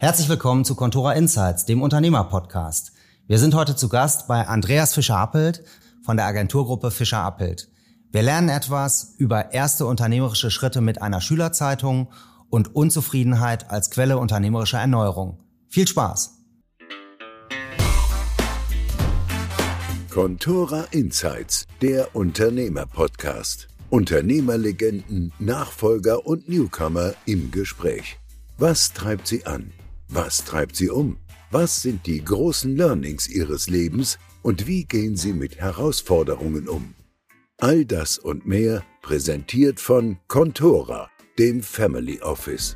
Herzlich willkommen zu Contora Insights, dem Unternehmer-Podcast. Wir sind heute zu Gast bei Andreas Fischer-Appelt von der Agenturgruppe Fischer-Appelt. Wir lernen etwas über erste unternehmerische Schritte mit einer Schülerzeitung und Unzufriedenheit als Quelle unternehmerischer Erneuerung. Viel Spaß! Contora Insights, der Unternehmer-Podcast. Unternehmerlegenden, Nachfolger und Newcomer im Gespräch. Was treibt sie an? Was treibt sie um? Was sind die großen Learnings ihres Lebens und wie gehen sie mit Herausforderungen um? All das und mehr präsentiert von Contora, dem Family Office.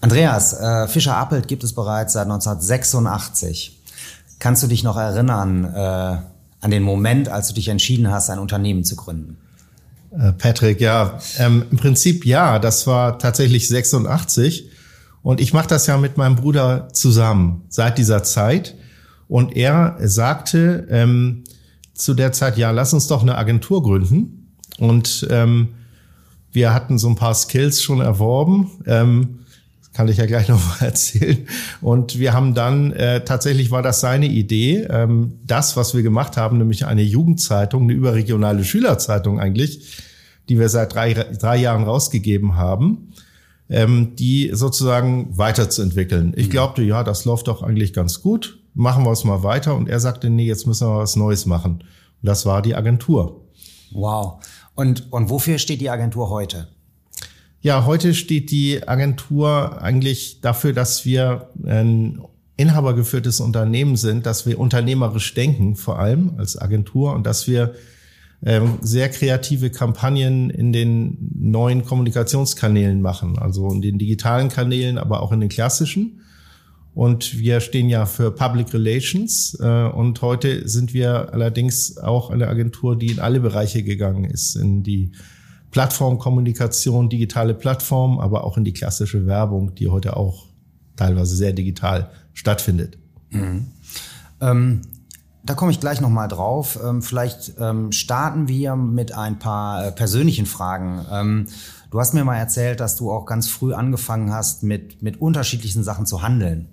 Andreas, äh, Fischer Appelt gibt es bereits seit 1986. Kannst du dich noch erinnern äh, an den Moment, als du dich entschieden hast, ein Unternehmen zu gründen? Äh, Patrick, ja, ähm, im Prinzip ja, das war tatsächlich 86 und ich mache das ja mit meinem Bruder zusammen seit dieser Zeit und er sagte ähm, zu der Zeit, ja, lass uns doch eine Agentur gründen und ähm, wir hatten so ein paar Skills schon erworben. Ähm, kann ich ja gleich noch mal erzählen. Und wir haben dann, äh, tatsächlich war das seine Idee, ähm, das, was wir gemacht haben, nämlich eine Jugendzeitung, eine überregionale Schülerzeitung eigentlich, die wir seit drei, drei Jahren rausgegeben haben, ähm, die sozusagen weiterzuentwickeln. Ich mhm. glaubte, ja, das läuft doch eigentlich ganz gut, machen wir es mal weiter. Und er sagte, nee, jetzt müssen wir was Neues machen. Und das war die Agentur. Wow. Und, und wofür steht die Agentur heute? Ja, heute steht die Agentur eigentlich dafür, dass wir ein inhabergeführtes Unternehmen sind, dass wir unternehmerisch denken, vor allem als Agentur und dass wir sehr kreative Kampagnen in den neuen Kommunikationskanälen machen, also in den digitalen Kanälen, aber auch in den klassischen. Und wir stehen ja für Public Relations. Äh, und heute sind wir allerdings auch eine Agentur, die in alle Bereiche gegangen ist, in die Plattformkommunikation, digitale Plattform, aber auch in die klassische Werbung, die heute auch teilweise sehr digital stattfindet. Mhm. Ähm, da komme ich gleich nochmal drauf. Ähm, vielleicht ähm, starten wir mit ein paar äh, persönlichen Fragen. Ähm, du hast mir mal erzählt, dass du auch ganz früh angefangen hast, mit, mit unterschiedlichen Sachen zu handeln.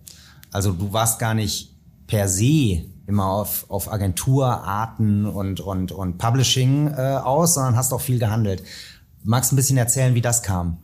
Also du warst gar nicht per se immer auf, auf Agenturarten und, und, und Publishing äh, aus, sondern hast auch viel gehandelt. Magst du ein bisschen erzählen, wie das kam?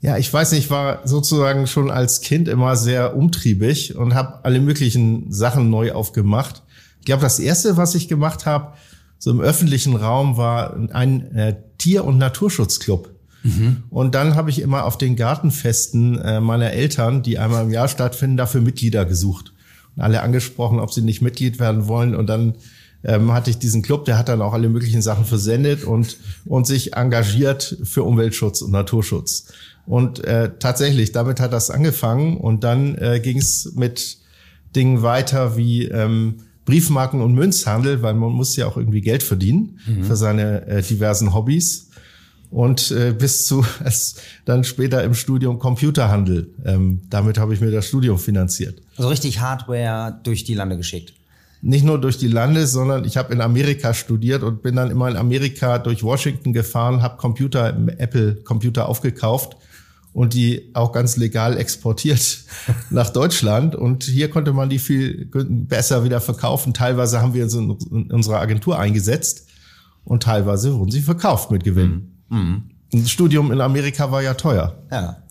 Ja, ich weiß nicht, ich war sozusagen schon als Kind immer sehr umtriebig und habe alle möglichen Sachen neu aufgemacht. Ich glaube, das erste, was ich gemacht habe, so im öffentlichen Raum, war ein äh, Tier- und Naturschutzclub. Mhm. Und dann habe ich immer auf den Gartenfesten äh, meiner Eltern, die einmal im Jahr stattfinden, dafür Mitglieder gesucht. Und alle angesprochen, ob sie nicht Mitglied werden wollen. Und dann ähm, hatte ich diesen Club, der hat dann auch alle möglichen Sachen versendet und, und sich engagiert für Umweltschutz und Naturschutz. Und äh, tatsächlich, damit hat das angefangen und dann äh, ging es mit Dingen weiter wie ähm, Briefmarken und Münzhandel, weil man muss ja auch irgendwie Geld verdienen mhm. für seine äh, diversen Hobbys. Und äh, bis zu es dann später im Studium Computerhandel. Ähm, damit habe ich mir das Studium finanziert. Also richtig Hardware durch die Lande geschickt nicht nur durch die Lande, sondern ich habe in Amerika studiert und bin dann immer in Amerika durch Washington gefahren, habe Computer, Apple Computer aufgekauft und die auch ganz legal exportiert nach Deutschland. Und hier konnte man die viel besser wieder verkaufen. Teilweise haben wir sie in unserer Agentur eingesetzt und teilweise wurden sie verkauft mit Gewinn. Mhm. mhm. Ein Studium in Amerika war ja teuer. Ja.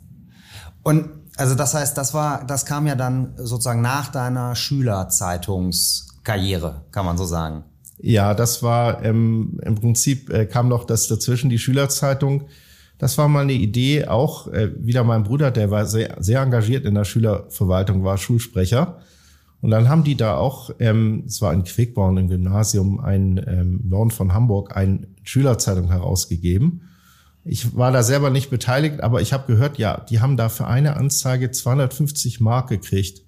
Und also das heißt, das war, das kam ja dann sozusagen nach deiner Schülerzeitungs Karriere, kann man so sagen. Ja, das war ähm, im Prinzip äh, kam noch das dazwischen, die Schülerzeitung. Das war mal eine Idee, auch äh, wieder mein Bruder, der war sehr, sehr engagiert in der Schülerverwaltung, war Schulsprecher. Und dann haben die da auch, ähm, es war in Quickborn im Gymnasium, ein ähm, Norden von Hamburg, eine Schülerzeitung herausgegeben. Ich war da selber nicht beteiligt, aber ich habe gehört, ja, die haben da für eine Anzeige 250 Mark gekriegt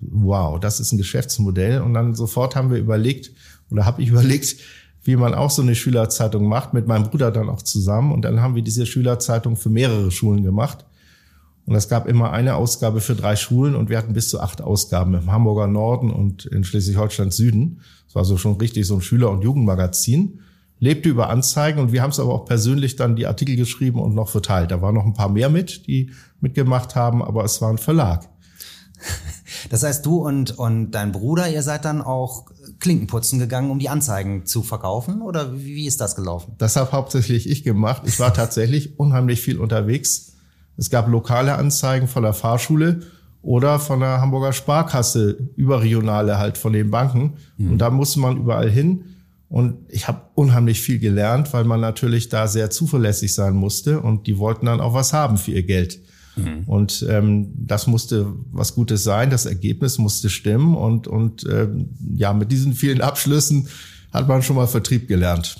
wow, das ist ein Geschäftsmodell. Und dann sofort haben wir überlegt, oder habe ich überlegt, wie man auch so eine Schülerzeitung macht, mit meinem Bruder dann auch zusammen. Und dann haben wir diese Schülerzeitung für mehrere Schulen gemacht. Und es gab immer eine Ausgabe für drei Schulen und wir hatten bis zu acht Ausgaben im Hamburger Norden und in Schleswig-Holstein Süden. Das war so schon richtig so ein Schüler- und Jugendmagazin lebte über Anzeigen und wir haben es aber auch persönlich dann die Artikel geschrieben und noch verteilt. Da waren noch ein paar mehr mit, die mitgemacht haben, aber es war ein Verlag. Das heißt, du und, und dein Bruder, ihr seid dann auch Klinkenputzen gegangen, um die Anzeigen zu verkaufen? Oder wie ist das gelaufen? Das habe hauptsächlich ich gemacht. Ich war tatsächlich unheimlich viel unterwegs. Es gab lokale Anzeigen von der Fahrschule oder von der Hamburger Sparkasse, überregionale halt von den Banken. Mhm. Und da musste man überall hin. Und ich habe unheimlich viel gelernt, weil man natürlich da sehr zuverlässig sein musste und die wollten dann auch was haben für ihr Geld. Mhm. Und ähm, das musste was Gutes sein, das Ergebnis musste stimmen und, und ähm, ja, mit diesen vielen Abschlüssen hat man schon mal Vertrieb gelernt.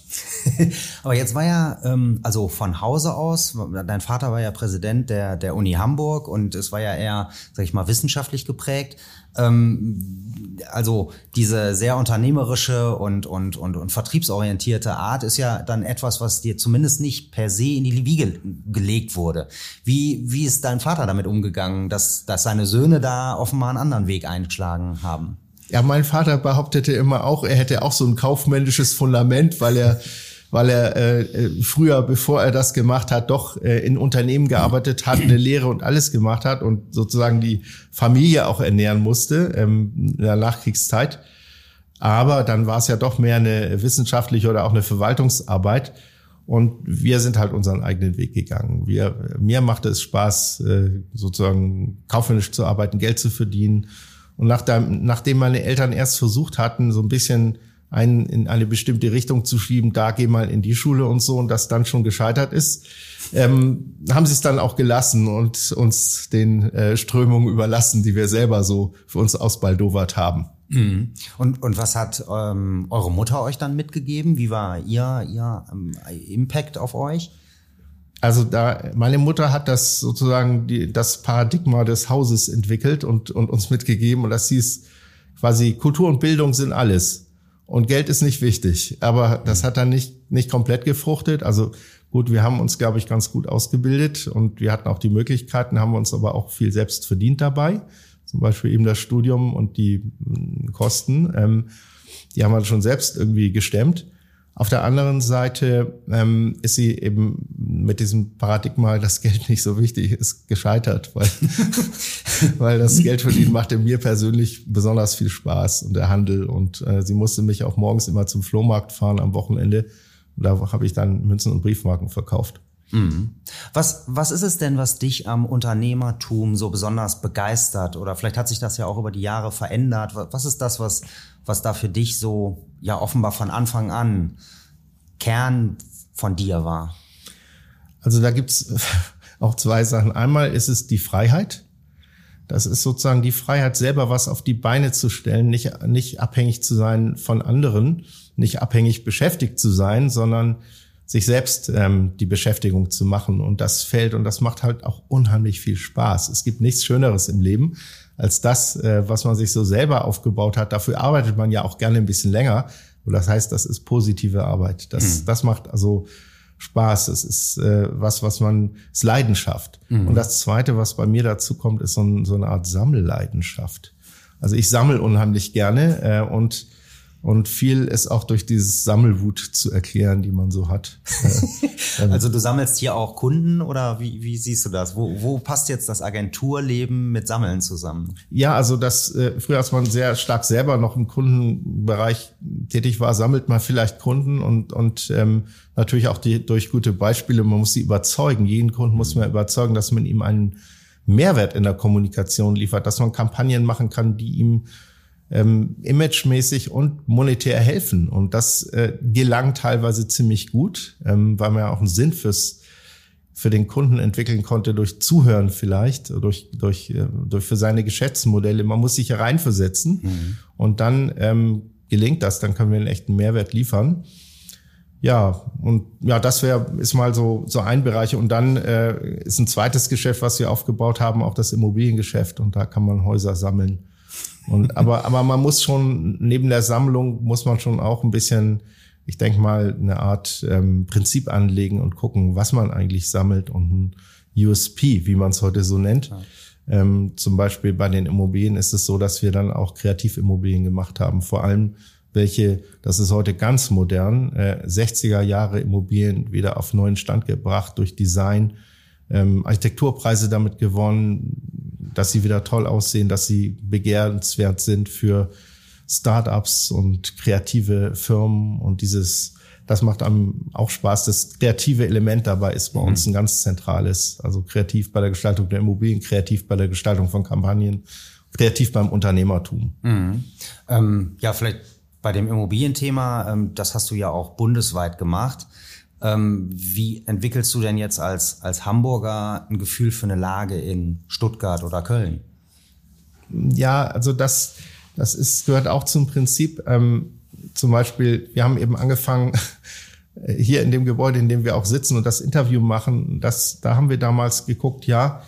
Aber jetzt war ja, ähm, also von Hause aus, dein Vater war ja Präsident der, der Uni Hamburg und es war ja eher, sag ich mal, wissenschaftlich geprägt. Ähm, also diese sehr unternehmerische und, und, und, und vertriebsorientierte Art ist ja dann etwas, was dir zumindest nicht per se in die Wiege gelegt wurde. Wie, wie ist dein Vater damit umgegangen, dass, dass seine Söhne da offenbar einen anderen Weg eingeschlagen haben? Ja, mein Vater behauptete immer auch, er hätte auch so ein kaufmännisches Fundament, weil er weil er äh, äh, früher, bevor er das gemacht hat, doch äh, in Unternehmen gearbeitet hat, eine Lehre und alles gemacht hat und sozusagen die Familie auch ernähren musste ähm, in der Nachkriegszeit. Aber dann war es ja doch mehr eine wissenschaftliche oder auch eine Verwaltungsarbeit. Und wir sind halt unseren eigenen Weg gegangen. Wir, mir machte es Spaß, äh, sozusagen kaufmännisch zu arbeiten, Geld zu verdienen und nachdem, nachdem meine Eltern erst versucht hatten, so ein bisschen einen in eine bestimmte Richtung zu schieben, da geh mal in die Schule und so, und das dann schon gescheitert ist, ähm, haben sie es dann auch gelassen und uns den äh, Strömungen überlassen, die wir selber so für uns ausbaldowert haben. Mhm. Und, und was hat ähm, eure Mutter euch dann mitgegeben? Wie war ihr, ihr ähm, Impact auf euch? Also da, meine Mutter hat das sozusagen die, das Paradigma des Hauses entwickelt und, und uns mitgegeben und das hieß quasi Kultur und Bildung sind alles und Geld ist nicht wichtig. Aber das hat dann nicht, nicht komplett gefruchtet. Also gut, wir haben uns, glaube ich, ganz gut ausgebildet und wir hatten auch die Möglichkeiten, haben uns aber auch viel selbst verdient dabei. Zum Beispiel eben das Studium und die Kosten. Ähm, die haben wir schon selbst irgendwie gestemmt. Auf der anderen Seite ähm, ist sie eben mit diesem Paradigma, dass Geld nicht so wichtig ist, gescheitert, weil, weil das Geld verdienen machte mir persönlich besonders viel Spaß und der Handel. Und äh, sie musste mich auch morgens immer zum Flohmarkt fahren am Wochenende. Und da habe ich dann Münzen und Briefmarken verkauft. Mhm. Was, was ist es denn, was dich am Unternehmertum so besonders begeistert? Oder vielleicht hat sich das ja auch über die Jahre verändert. Was ist das, was, was da für dich so, ja, offenbar von Anfang an Kern von dir war? Also da gibt's auch zwei Sachen. Einmal ist es die Freiheit. Das ist sozusagen die Freiheit, selber was auf die Beine zu stellen, nicht, nicht abhängig zu sein von anderen, nicht abhängig beschäftigt zu sein, sondern sich selbst ähm, die Beschäftigung zu machen. Und das fällt und das macht halt auch unheimlich viel Spaß. Es gibt nichts Schöneres im Leben als das, äh, was man sich so selber aufgebaut hat. Dafür arbeitet man ja auch gerne ein bisschen länger. Und das heißt, das ist positive Arbeit. Das, mhm. das macht also Spaß. Es ist äh, was, was man, ist Leidenschaft. Mhm. Und das Zweite, was bei mir dazu kommt, ist so, ein, so eine Art Sammelleidenschaft. Also ich sammle unheimlich gerne äh, und und viel ist auch durch dieses Sammelwut zu erklären, die man so hat. also du sammelst hier auch Kunden oder wie, wie siehst du das? Wo, wo passt jetzt das Agenturleben mit Sammeln zusammen? Ja, also das äh, früher, als man sehr stark selber noch im Kundenbereich tätig war, sammelt man vielleicht Kunden und, und ähm, natürlich auch die, durch gute Beispiele. Man muss sie überzeugen. Jeden Kunden muss man überzeugen, dass man ihm einen Mehrwert in der Kommunikation liefert, dass man Kampagnen machen kann, die ihm ähm, imagemäßig und monetär helfen. Und das äh, gelang teilweise ziemlich gut, ähm, weil man ja auch einen Sinn fürs für den Kunden entwickeln konnte durch Zuhören vielleicht, durch, durch, äh, durch für seine Geschäftsmodelle. Man muss sich reinversetzen mhm. und dann ähm, gelingt das, dann können wir einen echten Mehrwert liefern. Ja, und ja, das wäre ist mal so so ein Bereich und dann äh, ist ein zweites Geschäft, was wir aufgebaut haben, auch das Immobiliengeschäft und da kann man Häuser sammeln und, aber, aber man muss schon, neben der Sammlung muss man schon auch ein bisschen, ich denke mal, eine Art ähm, Prinzip anlegen und gucken, was man eigentlich sammelt und ein USP, wie man es heute so nennt. Ja. Ähm, zum Beispiel bei den Immobilien ist es so, dass wir dann auch Kreativimmobilien gemacht haben, vor allem welche, das ist heute ganz modern, äh, 60er Jahre Immobilien wieder auf neuen Stand gebracht durch Design, ähm, Architekturpreise damit gewonnen, dass sie wieder toll aussehen, dass sie begehrenswert sind für Startups und kreative Firmen und dieses, das macht einem auch Spaß. Das kreative Element dabei ist bei mhm. uns ein ganz zentrales. Also kreativ bei der Gestaltung der Immobilien, kreativ bei der Gestaltung von Kampagnen, kreativ beim Unternehmertum. Mhm. Ähm, ja, vielleicht bei dem Immobilienthema, ähm, das hast du ja auch bundesweit gemacht. Ähm, wie entwickelst du denn jetzt als, als Hamburger ein Gefühl für eine Lage in Stuttgart oder Köln? Ja, also das, das ist, gehört auch zum Prinzip. Ähm, zum Beispiel, wir haben eben angefangen, hier in dem Gebäude, in dem wir auch sitzen und das Interview machen, das, da haben wir damals geguckt, ja,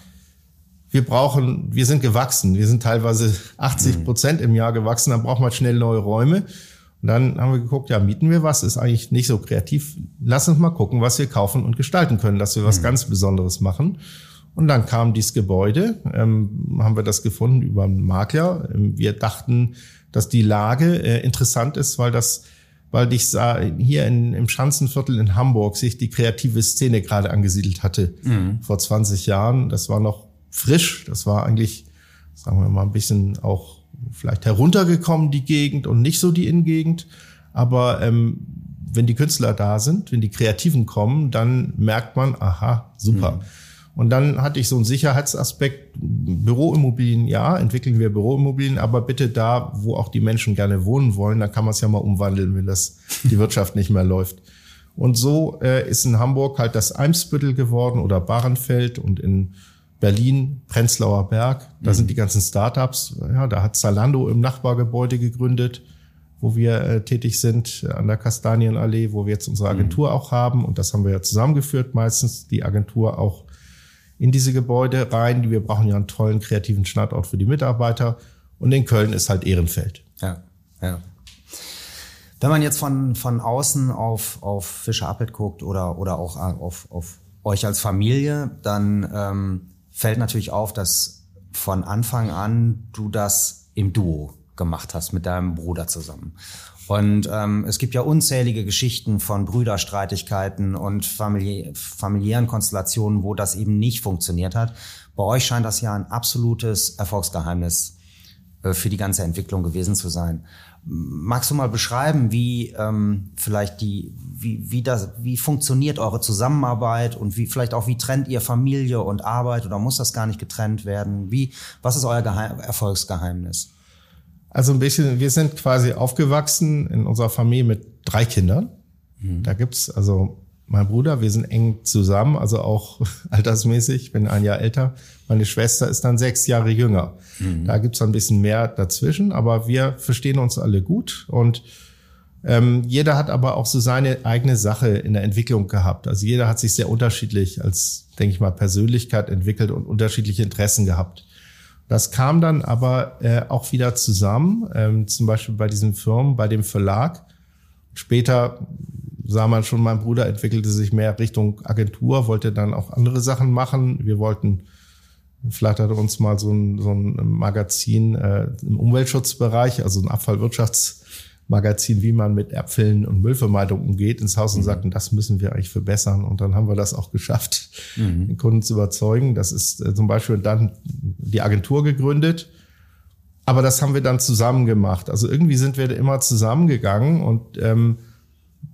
wir brauchen, wir sind gewachsen, wir sind teilweise 80 Prozent im Jahr gewachsen, dann braucht man schnell neue Räume. Und dann haben wir geguckt, ja, mieten wir was, ist eigentlich nicht so kreativ. Lass uns mal gucken, was wir kaufen und gestalten können, dass wir was mhm. ganz Besonderes machen. Und dann kam dieses Gebäude, ähm, haben wir das gefunden über einen Makler. Ähm, wir dachten, dass die Lage äh, interessant ist, weil das, weil ich sah, hier in, im Schanzenviertel in Hamburg sich die kreative Szene gerade angesiedelt hatte mhm. vor 20 Jahren. Das war noch frisch, das war eigentlich, sagen wir mal, ein bisschen auch vielleicht heruntergekommen, die Gegend, und nicht so die Innengegend. Aber ähm, wenn die Künstler da sind, wenn die Kreativen kommen, dann merkt man, aha, super. Mhm. Und dann hatte ich so einen Sicherheitsaspekt, Büroimmobilien, ja, entwickeln wir Büroimmobilien, aber bitte da, wo auch die Menschen gerne wohnen wollen, da kann man es ja mal umwandeln, wenn das die Wirtschaft nicht mehr läuft. Und so äh, ist in Hamburg halt das Eimsbüttel geworden oder Bahrenfeld und in Berlin, Prenzlauer Berg, da mhm. sind die ganzen Startups. Ja, da hat Zalando im Nachbargebäude gegründet, wo wir äh, tätig sind, an der Kastanienallee, wo wir jetzt unsere mhm. Agentur mhm. auch haben. Und das haben wir ja zusammengeführt, meistens die Agentur auch in diese Gebäude rein. Wir brauchen ja einen tollen kreativen Standort für die Mitarbeiter. Und in Köln ist halt Ehrenfeld. Ja, ja. Wenn man jetzt von, von außen auf, auf Fischer Appelt guckt oder, oder auch auf, auf euch als Familie, dann ähm, fällt natürlich auf, dass von Anfang an du das im Duo gemacht hast mit deinem Bruder zusammen. Und ähm, es gibt ja unzählige Geschichten von Brüderstreitigkeiten und famili familiären Konstellationen, wo das eben nicht funktioniert hat. Bei euch scheint das ja ein absolutes Erfolgsgeheimnis äh, für die ganze Entwicklung gewesen zu sein. Magst du mal beschreiben, wie ähm, vielleicht die, wie, wie das, wie funktioniert eure Zusammenarbeit und wie vielleicht auch wie trennt ihr Familie und Arbeit oder muss das gar nicht getrennt werden? Wie, was ist euer Geheim Erfolgsgeheimnis? Also ein bisschen, wir sind quasi aufgewachsen in unserer Familie mit drei Kindern. Mhm. Da gibt's also mein Bruder, wir sind eng zusammen, also auch altersmäßig, bin ein Jahr älter. Meine Schwester ist dann sechs Jahre jünger. Mhm. Da gibt's ein bisschen mehr dazwischen, aber wir verstehen uns alle gut und ähm, jeder hat aber auch so seine eigene Sache in der Entwicklung gehabt. Also jeder hat sich sehr unterschiedlich als, denke ich mal, Persönlichkeit entwickelt und unterschiedliche Interessen gehabt. Das kam dann aber äh, auch wieder zusammen, ähm, zum Beispiel bei diesen Firmen, bei dem Verlag. Später sah man schon, mein Bruder entwickelte sich mehr Richtung Agentur, wollte dann auch andere Sachen machen. Wir wollten, flatterte uns mal so ein, so ein Magazin äh, im Umweltschutzbereich, also ein Abfallwirtschaftsmagazin, wie man mit Äpfeln und Müllvermeidung umgeht, ins Haus und mhm. sagten, das müssen wir eigentlich verbessern. Und dann haben wir das auch geschafft, mhm. den Kunden zu überzeugen. Das ist äh, zum Beispiel dann die Agentur gegründet. Aber das haben wir dann zusammen gemacht. Also irgendwie sind wir immer zusammengegangen und ähm,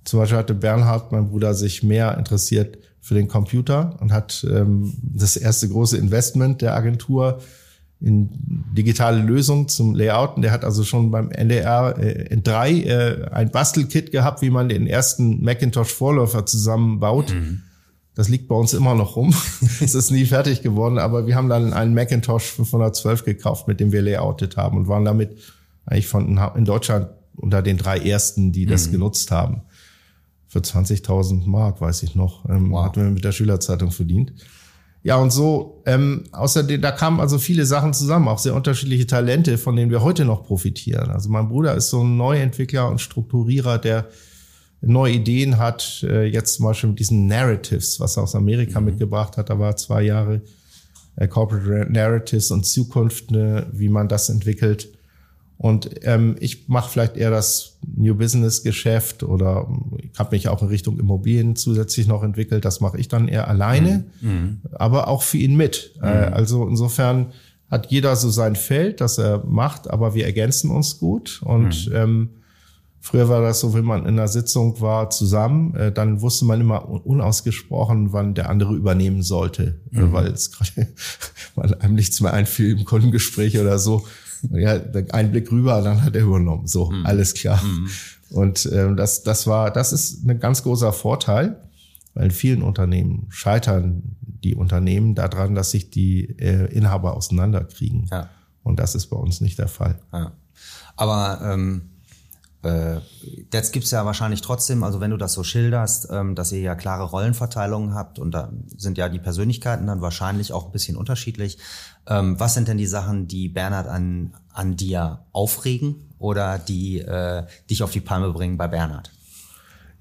zum Beispiel hatte Bernhard, mein Bruder, sich mehr interessiert für den Computer und hat ähm, das erste große Investment der Agentur in digitale Lösungen zum Layouten. Der hat also schon beim NDR äh, in drei äh, ein Bastelkit gehabt, wie man den ersten Macintosh-Vorläufer zusammenbaut. Mhm. Das liegt bei uns immer noch rum. es ist nie fertig geworden, aber wir haben dann einen Macintosh 512 gekauft, mit dem wir layoutet haben und waren damit eigentlich von in Deutschland unter den drei ersten, die das mhm. genutzt haben für 20.000 Mark, weiß ich noch, ähm, wow. hatten wir mit der Schülerzeitung verdient. Ja, und so, ähm, außerdem, da kamen also viele Sachen zusammen, auch sehr unterschiedliche Talente, von denen wir heute noch profitieren. Also mein Bruder ist so ein Neuentwickler und Strukturierer, der neue Ideen hat, äh, jetzt zum Beispiel mit diesen Narratives, was er aus Amerika mhm. mitgebracht hat, da war zwei Jahre äh, Corporate Narratives und Zukunft, ne, wie man das entwickelt. Und ähm, ich mache vielleicht eher das New Business Geschäft oder ich habe mich auch in Richtung Immobilien zusätzlich noch entwickelt. Das mache ich dann eher alleine, mhm. aber auch für ihn mit. Mhm. Äh, also insofern hat jeder so sein Feld, das er macht, aber wir ergänzen uns gut. Und mhm. ähm, früher war das so, wenn man in einer Sitzung war zusammen, äh, dann wusste man immer unausgesprochen, wann der andere übernehmen sollte, äh, mhm. weil es gerade weil einem nichts mehr einfiel im Kundengespräch oder so. Ja, ein Blick rüber, dann hat er übernommen. So, mhm. alles klar. Mhm. Und ähm, das, das war, das ist ein ganz großer Vorteil, weil in vielen Unternehmen scheitern die Unternehmen daran, dass sich die äh, Inhaber auseinanderkriegen. Ja. Und das ist bei uns nicht der Fall. Ja. Aber ähm, äh, jetzt gibt's ja wahrscheinlich trotzdem, also wenn du das so schilderst, ähm, dass ihr ja klare Rollenverteilungen habt und da sind ja die Persönlichkeiten dann wahrscheinlich auch ein bisschen unterschiedlich. Ähm, was sind denn die Sachen, die Bernhard an, an dir aufregen oder die äh, dich auf die Palme bringen bei Bernhard?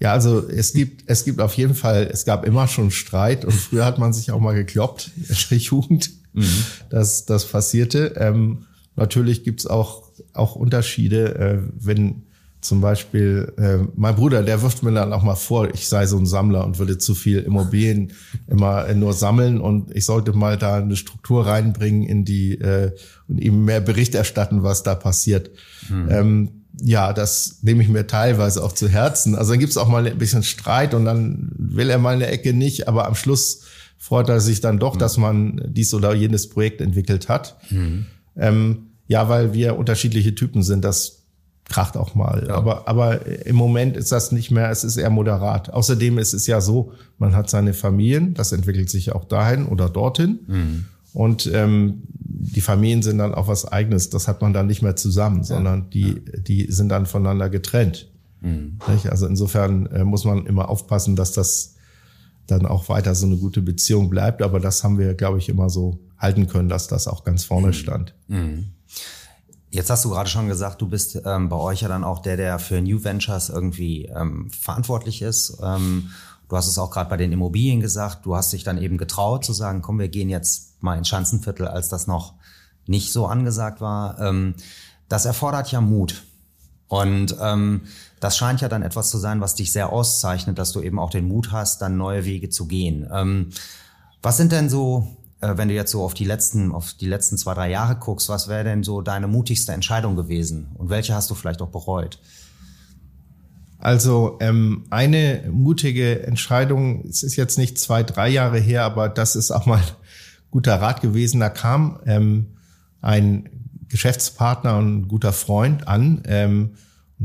Ja, also es gibt, es gibt auf jeden Fall, es gab immer schon Streit und früher hat man sich auch mal gekloppt in der Jugend. Mhm. Das, das passierte. Ähm, natürlich gibt's auch, auch Unterschiede, äh, wenn zum Beispiel, äh, mein Bruder, der wirft mir dann auch mal vor, ich sei so ein Sammler und würde zu viel Immobilien immer nur sammeln und ich sollte mal da eine Struktur reinbringen in die äh, und ihm mehr Bericht erstatten, was da passiert. Mhm. Ähm, ja, das nehme ich mir teilweise auch zu Herzen. Also dann gibt's auch mal ein bisschen Streit und dann will er mal eine Ecke nicht, aber am Schluss freut er sich dann doch, mhm. dass man dies oder jenes Projekt entwickelt hat. Mhm. Ähm, ja, weil wir unterschiedliche Typen sind. Das kracht auch mal. Ja. Aber, aber im Moment ist das nicht mehr, es ist eher moderat. Außerdem ist es ja so, man hat seine Familien, das entwickelt sich auch dahin oder dorthin. Mhm. Und ähm, die Familien sind dann auch was eigenes. Das hat man dann nicht mehr zusammen, ja. sondern die, ja. die sind dann voneinander getrennt. Mhm. Also insofern äh, muss man immer aufpassen, dass das dann auch weiter so eine gute Beziehung bleibt. Aber das haben wir, glaube ich, immer so halten können, dass das auch ganz vorne mhm. stand. Jetzt hast du gerade schon gesagt, du bist ähm, bei euch ja dann auch der, der für New Ventures irgendwie ähm, verantwortlich ist. Ähm, du hast es auch gerade bei den Immobilien gesagt. Du hast dich dann eben getraut zu sagen, komm, wir gehen jetzt mal ins Schanzenviertel, als das noch nicht so angesagt war. Ähm, das erfordert ja Mut. Und ähm, das scheint ja dann etwas zu sein, was dich sehr auszeichnet, dass du eben auch den Mut hast, dann neue Wege zu gehen. Ähm, was sind denn so wenn du jetzt so auf die letzten, auf die letzten zwei, drei Jahre guckst, was wäre denn so deine mutigste Entscheidung gewesen? Und welche hast du vielleicht auch bereut? Also ähm, eine mutige Entscheidung, es ist jetzt nicht zwei, drei Jahre her, aber das ist auch mal guter Rat gewesen. Da kam ähm, ein Geschäftspartner und ein guter Freund an ähm,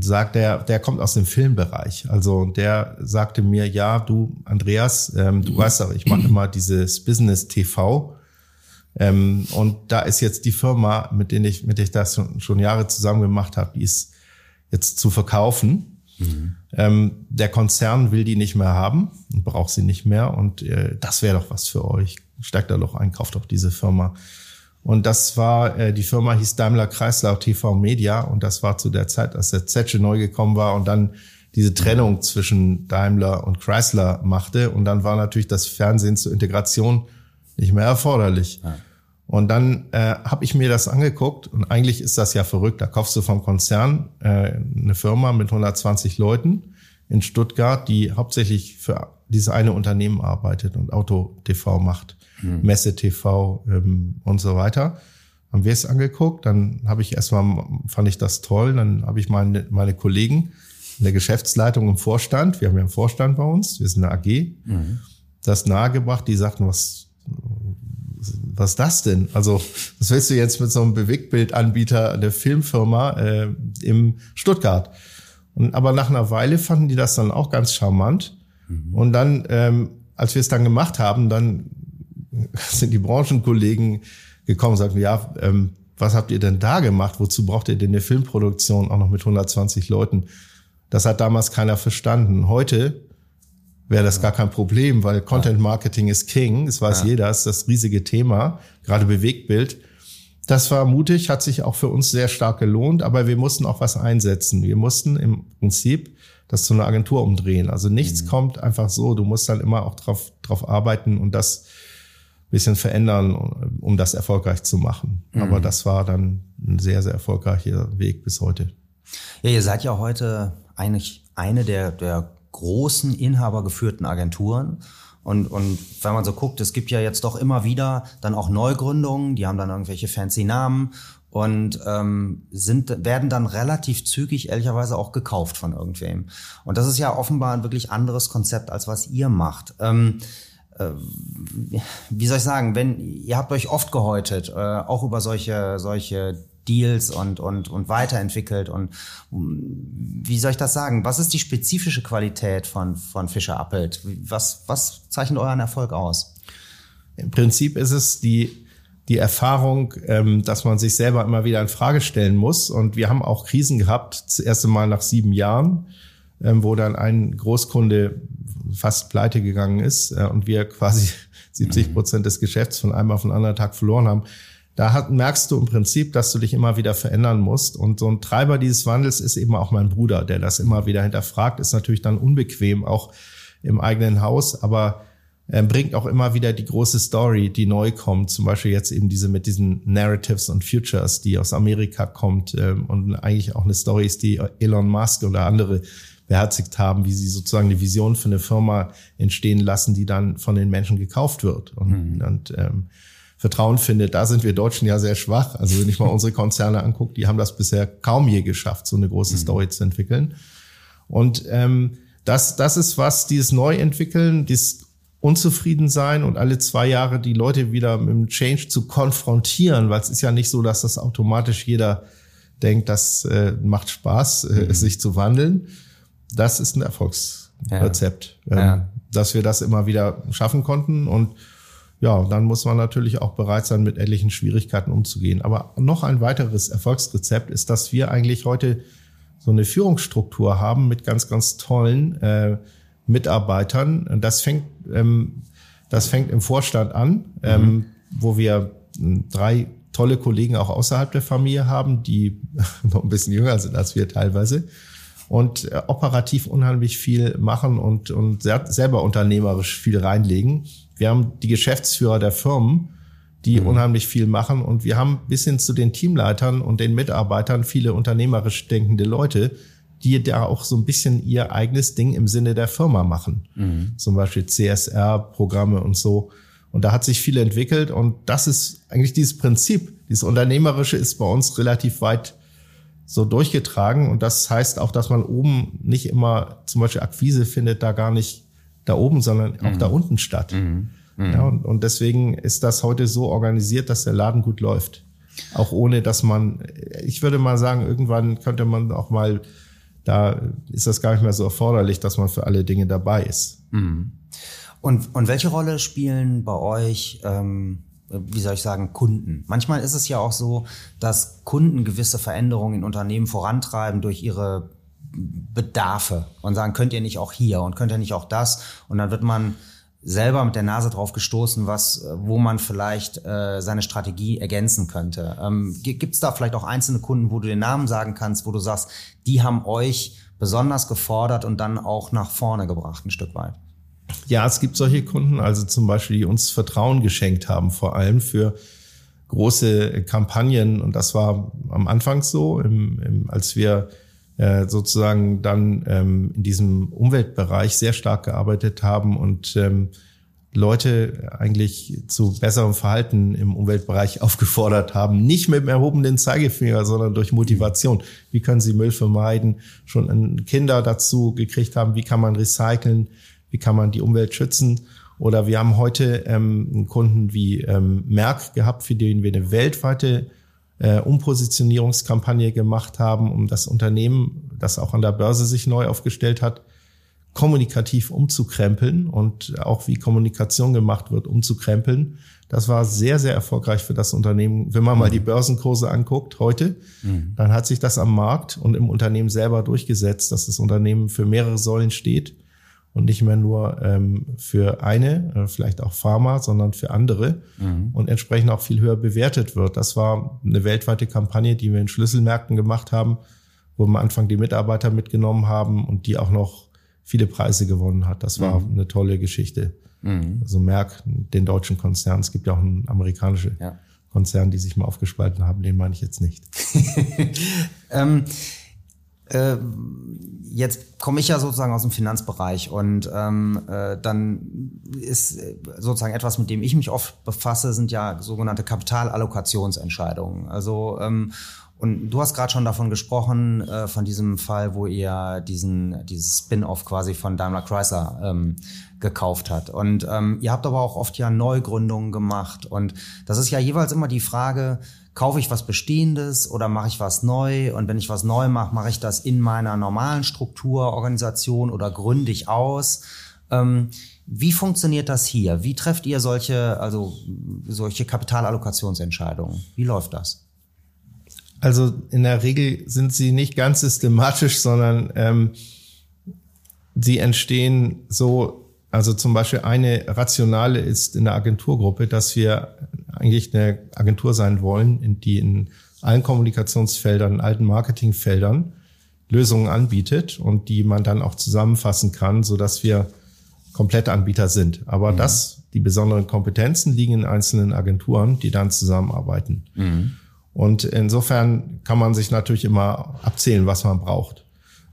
sagt, der, der kommt aus dem Filmbereich. Also der sagte mir, ja, du, Andreas, ähm, du weißt aber, ich mache immer dieses Business TV. Ähm, und da ist jetzt die Firma, mit der ich, mit der ich das schon, schon Jahre zusammen gemacht habe, die ist jetzt zu verkaufen. Mhm. Ähm, der Konzern will die nicht mehr haben und braucht sie nicht mehr. Und äh, das wäre doch was für euch. Steigt da doch ein, kauft doch diese Firma. Und das war, äh, die Firma hieß Daimler Chrysler TV Media und das war zu der Zeit, als der Zetsche neu gekommen war und dann diese Trennung zwischen Daimler und Chrysler machte. Und dann war natürlich das Fernsehen zur Integration nicht mehr erforderlich. Ja. Und dann äh, habe ich mir das angeguckt und eigentlich ist das ja verrückt. Da kaufst du vom Konzern äh, eine Firma mit 120 Leuten in Stuttgart, die hauptsächlich für dieses eine Unternehmen arbeitet und Auto-TV macht mhm. Messe TV ähm, und so weiter. Haben wir es angeguckt, dann habe ich erstmal, fand ich das toll, dann habe ich meine, meine Kollegen in der Geschäftsleitung im Vorstand, wir haben ja einen Vorstand bei uns, wir sind eine AG, mhm. das nahegebracht, die sagten, was, was ist das denn? Also, was willst du jetzt mit so einem Bewegtbildanbieter der Filmfirma äh, im Stuttgart? Und, aber nach einer Weile fanden die das dann auch ganz charmant. Mhm. Und dann, ähm, als wir es dann gemacht haben, dann sind die Branchenkollegen gekommen und sagten, ja, ähm, was habt ihr denn da gemacht? Wozu braucht ihr denn eine Filmproduktion auch noch mit 120 Leuten? Das hat damals keiner verstanden. Heute wäre das gar kein Problem, weil Content Marketing ist King. Das weiß ja. jeder, ist das riesige Thema, gerade Bewegtbild. Das war mutig, hat sich auch für uns sehr stark gelohnt, aber wir mussten auch was einsetzen. Wir mussten im Prinzip das zu einer Agentur umdrehen. Also nichts mhm. kommt einfach so. Du musst dann immer auch drauf, drauf arbeiten und das bisschen verändern, um das erfolgreich zu machen. Mhm. Aber das war dann ein sehr, sehr erfolgreicher Weg bis heute. Ja, ihr seid ja heute eigentlich eine der, der großen inhabergeführten Agenturen. Und, und wenn man so guckt, es gibt ja jetzt doch immer wieder dann auch Neugründungen, die haben dann irgendwelche fancy Namen und ähm, sind, werden dann relativ zügig ehrlicherweise auch gekauft von irgendwem. Und das ist ja offenbar ein wirklich anderes Konzept, als was ihr macht. Ähm, äh, wie soll ich sagen, wenn ihr habt euch oft gehäutet, äh, auch über solche solche Deals und und und weiterentwickelt und wie soll ich das sagen? Was ist die spezifische Qualität von von Fischer Appelt? Was was zeichnet euren Erfolg aus? Im Prinzip ist es die die Erfahrung, ähm, dass man sich selber immer wieder in Frage stellen muss. Und wir haben auch Krisen gehabt, das erste Mal nach sieben Jahren, ähm, wo dann ein Großkunde fast pleite gegangen ist äh, und wir quasi 70 Prozent des Geschäfts von einem auf den anderen Tag verloren haben. Da hat, merkst du im Prinzip, dass du dich immer wieder verändern musst. Und so ein Treiber dieses Wandels ist eben auch mein Bruder, der das immer wieder hinterfragt. Ist natürlich dann unbequem, auch im eigenen Haus, aber er bringt auch immer wieder die große Story, die neu kommt. Zum Beispiel jetzt eben diese mit diesen Narratives und Futures, die aus Amerika kommt ähm, und eigentlich auch eine Story ist, die Elon Musk oder andere beherzigt haben, wie sie sozusagen eine Vision für eine Firma entstehen lassen, die dann von den Menschen gekauft wird und, mhm. und ähm, Vertrauen findet. Da sind wir Deutschen ja sehr schwach. Also wenn ich mal unsere Konzerne angucke, die haben das bisher kaum je geschafft, so eine große mhm. Story zu entwickeln. Und ähm, das, das ist was, dieses Neuentwickeln, dieses Unzufriedensein und alle zwei Jahre die Leute wieder mit dem Change zu konfrontieren, weil es ist ja nicht so, dass das automatisch jeder denkt, das äh, macht Spaß, äh, mhm. sich zu wandeln, das ist ein Erfolgsrezept, ja. Ähm, ja. dass wir das immer wieder schaffen konnten. Und ja, dann muss man natürlich auch bereit sein, mit etlichen Schwierigkeiten umzugehen. Aber noch ein weiteres Erfolgsrezept ist, dass wir eigentlich heute so eine Führungsstruktur haben mit ganz, ganz tollen äh, Mitarbeitern. Das fängt, ähm, das fängt im Vorstand an, ähm, mhm. wo wir hm, drei tolle Kollegen auch außerhalb der Familie haben, die noch ein bisschen jünger sind als wir teilweise und äh, operativ unheimlich viel machen und, und selber unternehmerisch viel reinlegen. Wir haben die Geschäftsführer der Firmen, die mhm. unheimlich viel machen und wir haben bis hin zu den Teamleitern und den Mitarbeitern viele unternehmerisch denkende Leute, die da auch so ein bisschen ihr eigenes Ding im Sinne der Firma machen. Mhm. Zum Beispiel CSR-Programme und so. Und da hat sich viel entwickelt und das ist eigentlich dieses Prinzip. Dieses Unternehmerische ist bei uns relativ weit so durchgetragen. Und das heißt auch, dass man oben nicht immer zum Beispiel Akquise findet, da gar nicht da oben, sondern auch mhm. da unten statt. Mhm. Mhm. Ja, und, und deswegen ist das heute so organisiert, dass der Laden gut läuft. Auch ohne, dass man, ich würde mal sagen, irgendwann könnte man auch mal, da ist das gar nicht mehr so erforderlich, dass man für alle Dinge dabei ist. Mhm. Und, und welche Rolle spielen bei euch ähm, wie soll ich sagen, Kunden. Manchmal ist es ja auch so, dass Kunden gewisse Veränderungen in Unternehmen vorantreiben durch ihre Bedarfe und sagen, könnt ihr nicht auch hier und könnt ihr nicht auch das? Und dann wird man selber mit der Nase drauf gestoßen, was, wo man vielleicht äh, seine Strategie ergänzen könnte. Ähm, Gibt es da vielleicht auch einzelne Kunden, wo du den Namen sagen kannst, wo du sagst, die haben euch besonders gefordert und dann auch nach vorne gebracht, ein Stück weit? Ja, es gibt solche Kunden, also zum Beispiel, die uns Vertrauen geschenkt haben, vor allem für große Kampagnen. Und das war am Anfang so, im, im, als wir äh, sozusagen dann ähm, in diesem Umweltbereich sehr stark gearbeitet haben und ähm, Leute eigentlich zu besserem Verhalten im Umweltbereich aufgefordert haben. Nicht mit dem erhobenen Zeigefinger, sondern durch Motivation. Wie können sie Müll vermeiden? Schon Kinder dazu gekriegt haben, wie kann man recyceln? wie kann man die Umwelt schützen. Oder wir haben heute ähm, einen Kunden wie ähm, Merck gehabt, für den wir eine weltweite äh, Umpositionierungskampagne gemacht haben, um das Unternehmen, das auch an der Börse sich neu aufgestellt hat, kommunikativ umzukrempeln und auch wie Kommunikation gemacht wird, umzukrempeln. Das war sehr, sehr erfolgreich für das Unternehmen. Wenn man mhm. mal die Börsenkurse anguckt heute, mhm. dann hat sich das am Markt und im Unternehmen selber durchgesetzt, dass das Unternehmen für mehrere Säulen steht und nicht mehr nur ähm, für eine, äh, vielleicht auch Pharma, sondern für andere mhm. und entsprechend auch viel höher bewertet wird. Das war eine weltweite Kampagne, die wir in Schlüsselmärkten gemacht haben, wo wir am Anfang die Mitarbeiter mitgenommen haben und die auch noch viele Preise gewonnen hat. Das war mhm. eine tolle Geschichte. Mhm. Also Merck, den deutschen Konzern. Es gibt ja auch einen amerikanischen ja. Konzern, die sich mal aufgespalten haben. Den meine ich jetzt nicht. ähm, äh, jetzt komme ich ja sozusagen aus dem Finanzbereich und ähm, äh, dann ist äh, sozusagen etwas, mit dem ich mich oft befasse, sind ja sogenannte Kapitalallokationsentscheidungen. Also ähm, und du hast gerade schon davon gesprochen, äh, von diesem Fall, wo ihr diesen, dieses Spin-off quasi von Daimler Chrysler ähm, gekauft hat. Und ähm, ihr habt aber auch oft ja Neugründungen gemacht. Und das ist ja jeweils immer die Frage, kaufe ich was Bestehendes oder mache ich was neu? Und wenn ich was neu mache, mache ich das in meiner normalen Struktur, Organisation oder gründe ich aus? Ähm, wie funktioniert das hier? Wie trefft ihr solche, also solche Kapitalallokationsentscheidungen? Wie läuft das? Also in der Regel sind sie nicht ganz systematisch, sondern ähm, sie entstehen so, also zum Beispiel eine rationale ist in der Agenturgruppe, dass wir eigentlich eine Agentur sein wollen, in die in allen Kommunikationsfeldern, in allen Marketingfeldern Lösungen anbietet und die man dann auch zusammenfassen kann, so dass wir komplette Anbieter sind. Aber mhm. das, die besonderen Kompetenzen liegen in einzelnen Agenturen, die dann zusammenarbeiten. Mhm. Und insofern kann man sich natürlich immer abzählen, was man braucht.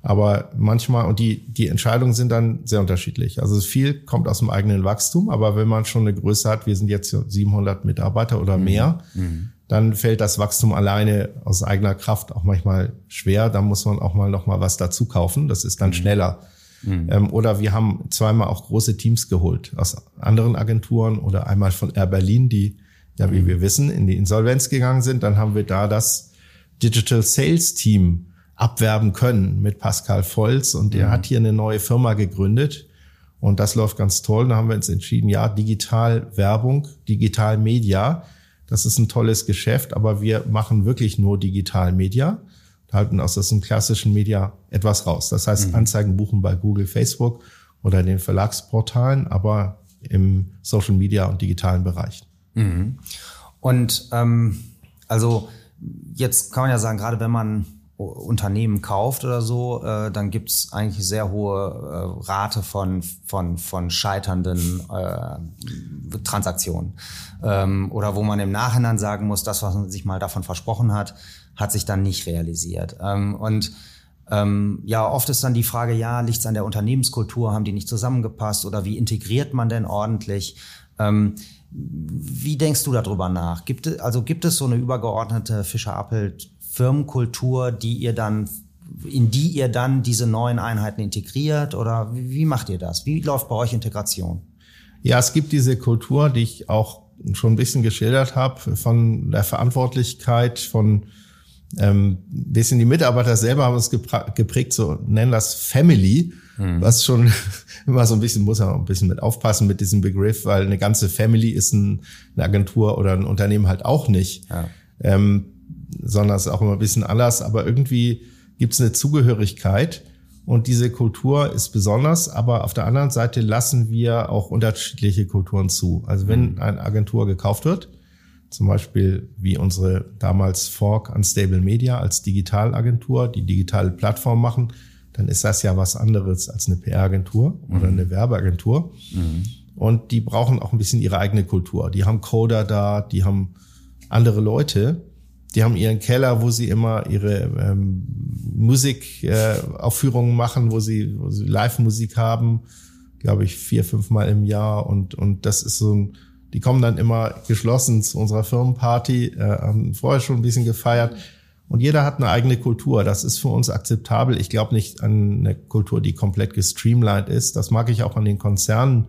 Aber manchmal, und die, die Entscheidungen sind dann sehr unterschiedlich. Also viel kommt aus dem eigenen Wachstum, aber wenn man schon eine Größe hat, wir sind jetzt 700 Mitarbeiter oder mehr, mhm. dann fällt das Wachstum alleine aus eigener Kraft auch manchmal schwer. Da muss man auch mal noch mal was dazu kaufen. Das ist dann mhm. schneller. Mhm. Ähm, oder wir haben zweimal auch große Teams geholt aus anderen Agenturen oder einmal von Air Berlin, die ja, wie wir wissen, in die Insolvenz gegangen sind. Dann haben wir da das Digital Sales Team abwerben können mit Pascal Volz und der mhm. hat hier eine neue Firma gegründet und das läuft ganz toll. Da haben wir uns entschieden, ja, digital Werbung, digital Media, das ist ein tolles Geschäft, aber wir machen wirklich nur digital Media, halten aus diesem klassischen Media etwas raus. Das heißt, mhm. Anzeigen buchen bei Google, Facebook oder den Verlagsportalen, aber im Social Media und digitalen Bereich. Mhm. Und ähm, also jetzt kann man ja sagen, gerade wenn man Unternehmen kauft oder so, äh, dann gibt's eigentlich sehr hohe äh, Rate von, von, von scheiternden äh, Transaktionen. Ähm, oder wo man im Nachhinein sagen muss, das, was man sich mal davon versprochen hat, hat sich dann nicht realisiert. Ähm, und ähm, ja, oft ist dann die Frage, ja, liegt's an der Unternehmenskultur, haben die nicht zusammengepasst oder wie integriert man denn ordentlich? Ähm, wie denkst du darüber nach? Gibt es, also gibt es so eine übergeordnete Fischer-Appelt Firmenkultur, die ihr dann in die ihr dann diese neuen Einheiten integriert oder wie, macht ihr das? Wie läuft bei euch Integration? Ja, es gibt diese Kultur, die ich auch schon ein bisschen geschildert habe, von der Verantwortlichkeit, von ähm, bisschen die Mitarbeiter selber haben es geprägt, so nennen das Family, mhm. was schon immer so ein bisschen, muss man ein bisschen mit aufpassen mit diesem Begriff, weil eine ganze Family ist ein, eine Agentur oder ein Unternehmen halt auch nicht. Ja. Ähm, sondern es ist auch immer ein bisschen anders, aber irgendwie gibt es eine Zugehörigkeit und diese Kultur ist besonders, aber auf der anderen Seite lassen wir auch unterschiedliche Kulturen zu. Also wenn mhm. eine Agentur gekauft wird, zum Beispiel wie unsere damals Fork Unstable Media als Digitalagentur, die digitale Plattform machen, dann ist das ja was anderes als eine PR-Agentur mhm. oder eine Werbeagentur. Mhm. Und die brauchen auch ein bisschen ihre eigene Kultur. Die haben Coder da, die haben andere Leute. Die haben ihren Keller, wo sie immer ihre ähm, Musikaufführungen äh, machen, wo sie, wo sie Live-Musik haben, glaube ich, vier, fünf Mal im Jahr. Und, und das ist so ein, die kommen dann immer geschlossen zu unserer Firmenparty, äh, haben vorher schon ein bisschen gefeiert. Und jeder hat eine eigene Kultur. Das ist für uns akzeptabel. Ich glaube nicht an eine Kultur, die komplett gestreamlined ist. Das mag ich auch an den Konzernen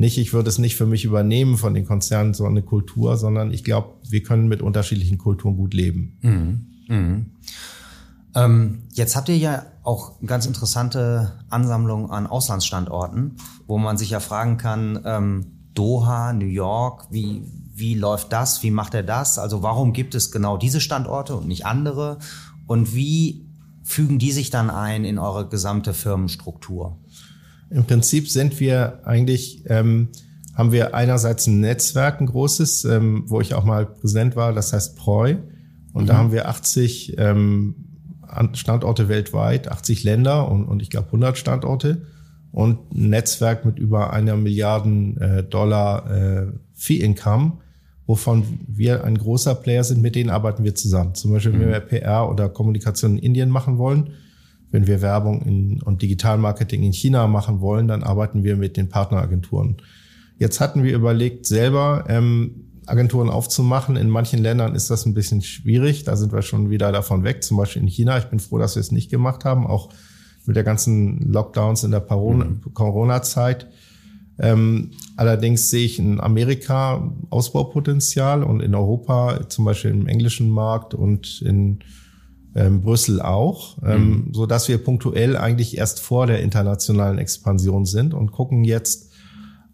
nicht. Ich würde es nicht für mich übernehmen von den Konzernen, so eine Kultur, sondern ich glaube, wir können mit unterschiedlichen Kulturen gut leben. Mhm. Mhm. Ähm, jetzt habt ihr ja auch ganz interessante Ansammlungen an Auslandsstandorten, wo man sich ja fragen kann, ähm, Doha, New York, wie, wie läuft das? Wie macht er das? Also warum gibt es genau diese Standorte und nicht andere? Und wie fügen die sich dann ein in eure gesamte Firmenstruktur? Im Prinzip sind wir eigentlich, ähm, haben wir einerseits ein Netzwerk, ein großes, ähm, wo ich auch mal präsent war, das heißt Preu. Und mhm. da haben wir 80 ähm, Standorte weltweit, 80 Länder und, und ich glaube 100 Standorte. und ein Netzwerk mit über einer Milliarden äh, Dollar äh, Fee-Income, wovon wir ein großer Player sind, mit denen arbeiten wir zusammen. Zum Beispiel, wenn mhm. wir PR oder Kommunikation in Indien machen wollen, wenn wir Werbung in, und Digitalmarketing in China machen wollen, dann arbeiten wir mit den Partneragenturen. Jetzt hatten wir überlegt, selber ähm, Agenturen aufzumachen. In manchen Ländern ist das ein bisschen schwierig. Da sind wir schon wieder davon weg. Zum Beispiel in China. Ich bin froh, dass wir es nicht gemacht haben, auch mit der ganzen Lockdowns in der mhm. Corona-Zeit. Ähm, allerdings sehe ich in Amerika Ausbaupotenzial und in Europa, zum Beispiel im englischen Markt und in ähm, Brüssel auch, ähm, mhm. so dass wir punktuell eigentlich erst vor der internationalen Expansion sind und gucken jetzt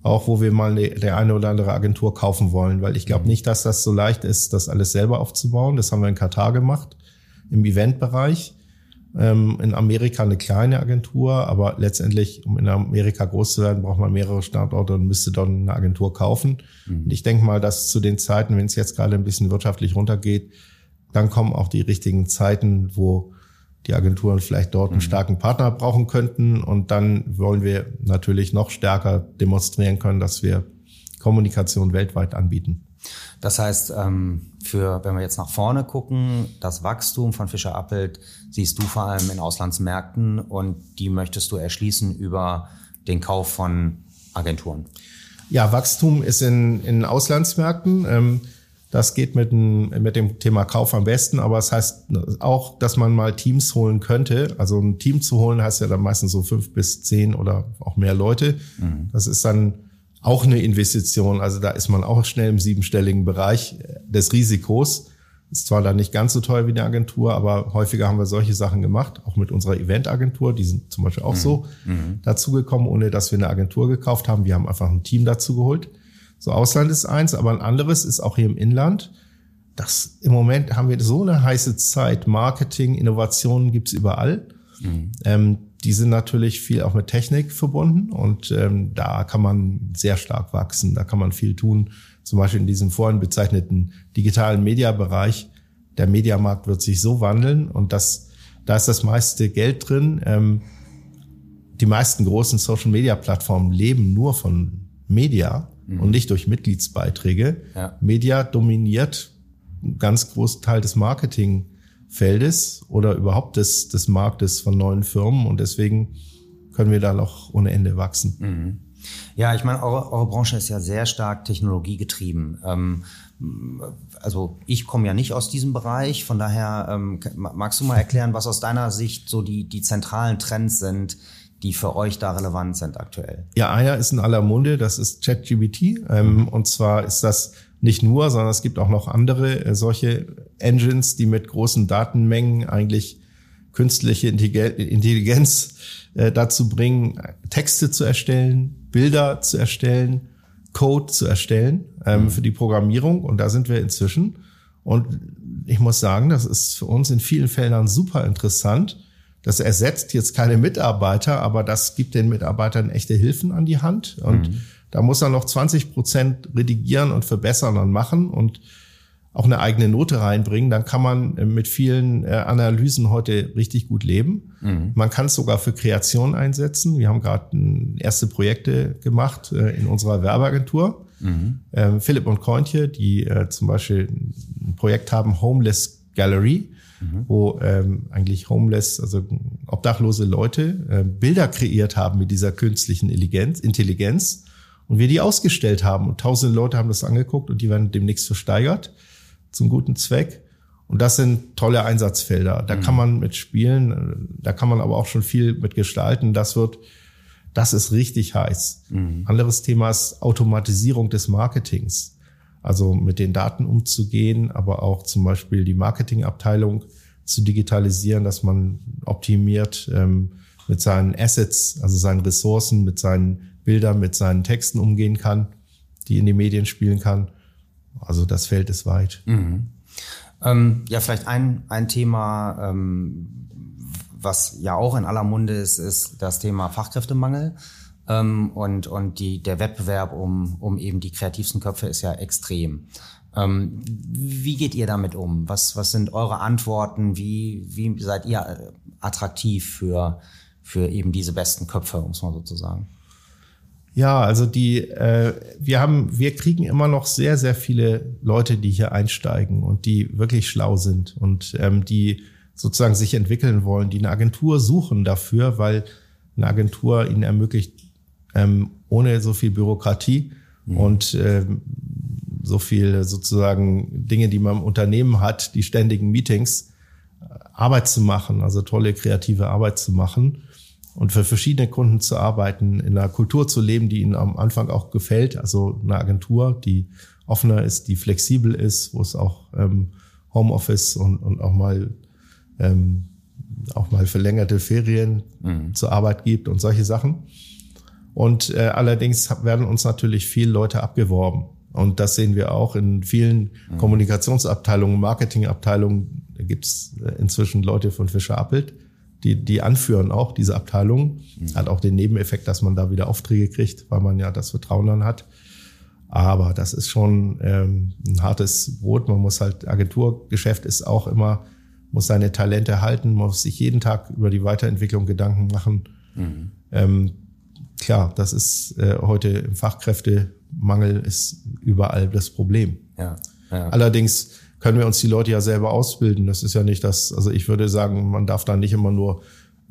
auch, wo wir mal der eine oder andere Agentur kaufen wollen, weil ich glaube mhm. nicht, dass das so leicht ist, das alles selber aufzubauen. Das haben wir in Katar gemacht, im Eventbereich. Ähm, in Amerika eine kleine Agentur, aber letztendlich, um in Amerika groß zu werden, braucht man mehrere Standorte und müsste dann eine Agentur kaufen. Mhm. Und ich denke mal, dass zu den Zeiten, wenn es jetzt gerade ein bisschen wirtschaftlich runtergeht, dann kommen auch die richtigen Zeiten, wo die Agenturen vielleicht dort einen mhm. starken Partner brauchen könnten. Und dann wollen wir natürlich noch stärker demonstrieren können, dass wir Kommunikation weltweit anbieten. Das heißt, ähm, für, wenn wir jetzt nach vorne gucken, das Wachstum von Fischer Appelt siehst du vor allem in Auslandsmärkten und die möchtest du erschließen über den Kauf von Agenturen. Ja, Wachstum ist in, in Auslandsmärkten. Das geht mit dem, mit dem Thema Kauf am besten, aber es das heißt auch, dass man mal Teams holen könnte. Also ein Team zu holen heißt ja dann meistens so fünf bis zehn oder auch mehr Leute. Mhm. Das ist dann auch eine Investition. Also da ist man auch schnell im siebenstelligen Bereich des Risikos. Ist zwar dann nicht ganz so teuer wie eine Agentur, aber häufiger haben wir solche Sachen gemacht, auch mit unserer Eventagentur. Die sind zum Beispiel auch mhm. so mhm. dazugekommen, ohne dass wir eine Agentur gekauft haben. Wir haben einfach ein Team dazu geholt. So Ausland ist eins, aber ein anderes ist auch hier im Inland. Das im Moment haben wir so eine heiße Zeit. Marketing, Innovationen gibt's überall. Mhm. Ähm, die sind natürlich viel auch mit Technik verbunden und ähm, da kann man sehr stark wachsen. Da kann man viel tun. Zum Beispiel in diesem vorhin bezeichneten digitalen Mediabereich. Der Mediamarkt wird sich so wandeln und das, da ist das meiste Geld drin. Ähm, die meisten großen Social Media Plattformen leben nur von Media mhm. und nicht durch Mitgliedsbeiträge. Ja. Media dominiert einen ganz großen Teil des Marketingfeldes oder überhaupt des, des Marktes von neuen Firmen und deswegen können wir da noch ohne Ende wachsen. Mhm. Ja, ich meine, eure, eure Branche ist ja sehr stark technologiegetrieben. Ähm, also ich komme ja nicht aus diesem Bereich, von daher ähm, magst du mal erklären, was aus deiner Sicht so die, die zentralen Trends sind, die für euch da relevant sind aktuell? Ja, einer ist in aller Munde, das ist ChatGBT. Ähm, mhm. Und zwar ist das nicht nur, sondern es gibt auch noch andere äh, solche Engines, die mit großen Datenmengen eigentlich künstliche Intelligenz äh, dazu bringen, Texte zu erstellen, Bilder zu erstellen, Code zu erstellen ähm, mhm. für die Programmierung. Und da sind wir inzwischen. Und ich muss sagen, das ist für uns in vielen Feldern super interessant, das ersetzt jetzt keine Mitarbeiter, aber das gibt den Mitarbeitern echte Hilfen an die Hand. Und mhm. da muss er noch 20 Prozent redigieren und verbessern und machen und auch eine eigene Note reinbringen. Dann kann man äh, mit vielen äh, Analysen heute richtig gut leben. Mhm. Man kann es sogar für Kreation einsetzen. Wir haben gerade erste Projekte gemacht äh, in unserer Werbeagentur. Mhm. Ähm, Philipp und Kointje, die zum Beispiel ein Projekt haben, Homeless Gallery mhm. wo ähm, eigentlich homeless, also obdachlose Leute äh, Bilder kreiert haben mit dieser künstlichen Intelligenz, Intelligenz und wir die ausgestellt haben und tausende Leute haben das angeguckt und die werden demnächst versteigert zum guten Zweck. Und das sind tolle Einsatzfelder. Da mhm. kann man mit spielen, da kann man aber auch schon viel mit gestalten. Das wird, das ist richtig heiß. Mhm. Anderes Thema ist Automatisierung des Marketings. Also mit den Daten umzugehen, aber auch zum Beispiel die Marketingabteilung zu digitalisieren, dass man optimiert ähm, mit seinen Assets, also seinen Ressourcen, mit seinen Bildern, mit seinen Texten umgehen kann, die in die Medien spielen kann. Also das Feld ist weit. Mhm. Ähm, ja, vielleicht ein, ein Thema, ähm, was ja auch in aller Munde ist, ist das Thema Fachkräftemangel. Ähm, und und die, der Wettbewerb um, um eben die kreativsten Köpfe ist ja extrem. Ähm, wie geht ihr damit um? Was, was sind eure Antworten? Wie, wie seid ihr äh, attraktiv für, für eben diese besten Köpfe, um es mal so zu sagen? Ja, also die, äh, wir haben, wir kriegen immer noch sehr, sehr viele Leute, die hier einsteigen und die wirklich schlau sind und ähm, die sozusagen sich entwickeln wollen, die eine Agentur suchen dafür, weil eine Agentur ihnen ermöglicht, ähm, ohne so viel Bürokratie mhm. und ähm, so viel sozusagen Dinge, die man im Unternehmen hat, die ständigen Meetings, äh, Arbeit zu machen, also tolle kreative Arbeit zu machen und für verschiedene Kunden zu arbeiten, in einer Kultur zu leben, die ihnen am Anfang auch gefällt, also eine Agentur, die offener ist, die flexibel ist, wo es auch ähm, Homeoffice und, und auch mal ähm, auch mal verlängerte Ferien mhm. zur Arbeit gibt und solche Sachen. Und äh, allerdings werden uns natürlich viele Leute abgeworben. Und das sehen wir auch in vielen mhm. Kommunikationsabteilungen, Marketingabteilungen. Da gibt's äh, inzwischen Leute von Fischer Appelt, die, die anführen auch diese Abteilung. Mhm. Hat auch den Nebeneffekt, dass man da wieder Aufträge kriegt, weil man ja das Vertrauen dann hat. Aber das ist schon ähm, ein hartes Brot. Man muss halt, Agenturgeschäft ist auch immer muss seine Talente halten, muss sich jeden Tag über die Weiterentwicklung Gedanken machen. Mhm. Ähm, klar, das ist äh, heute im Fachkräftemangel ist überall das Problem. Ja, ja. Allerdings können wir uns die Leute ja selber ausbilden. Das ist ja nicht das, also ich würde sagen, man darf da nicht immer nur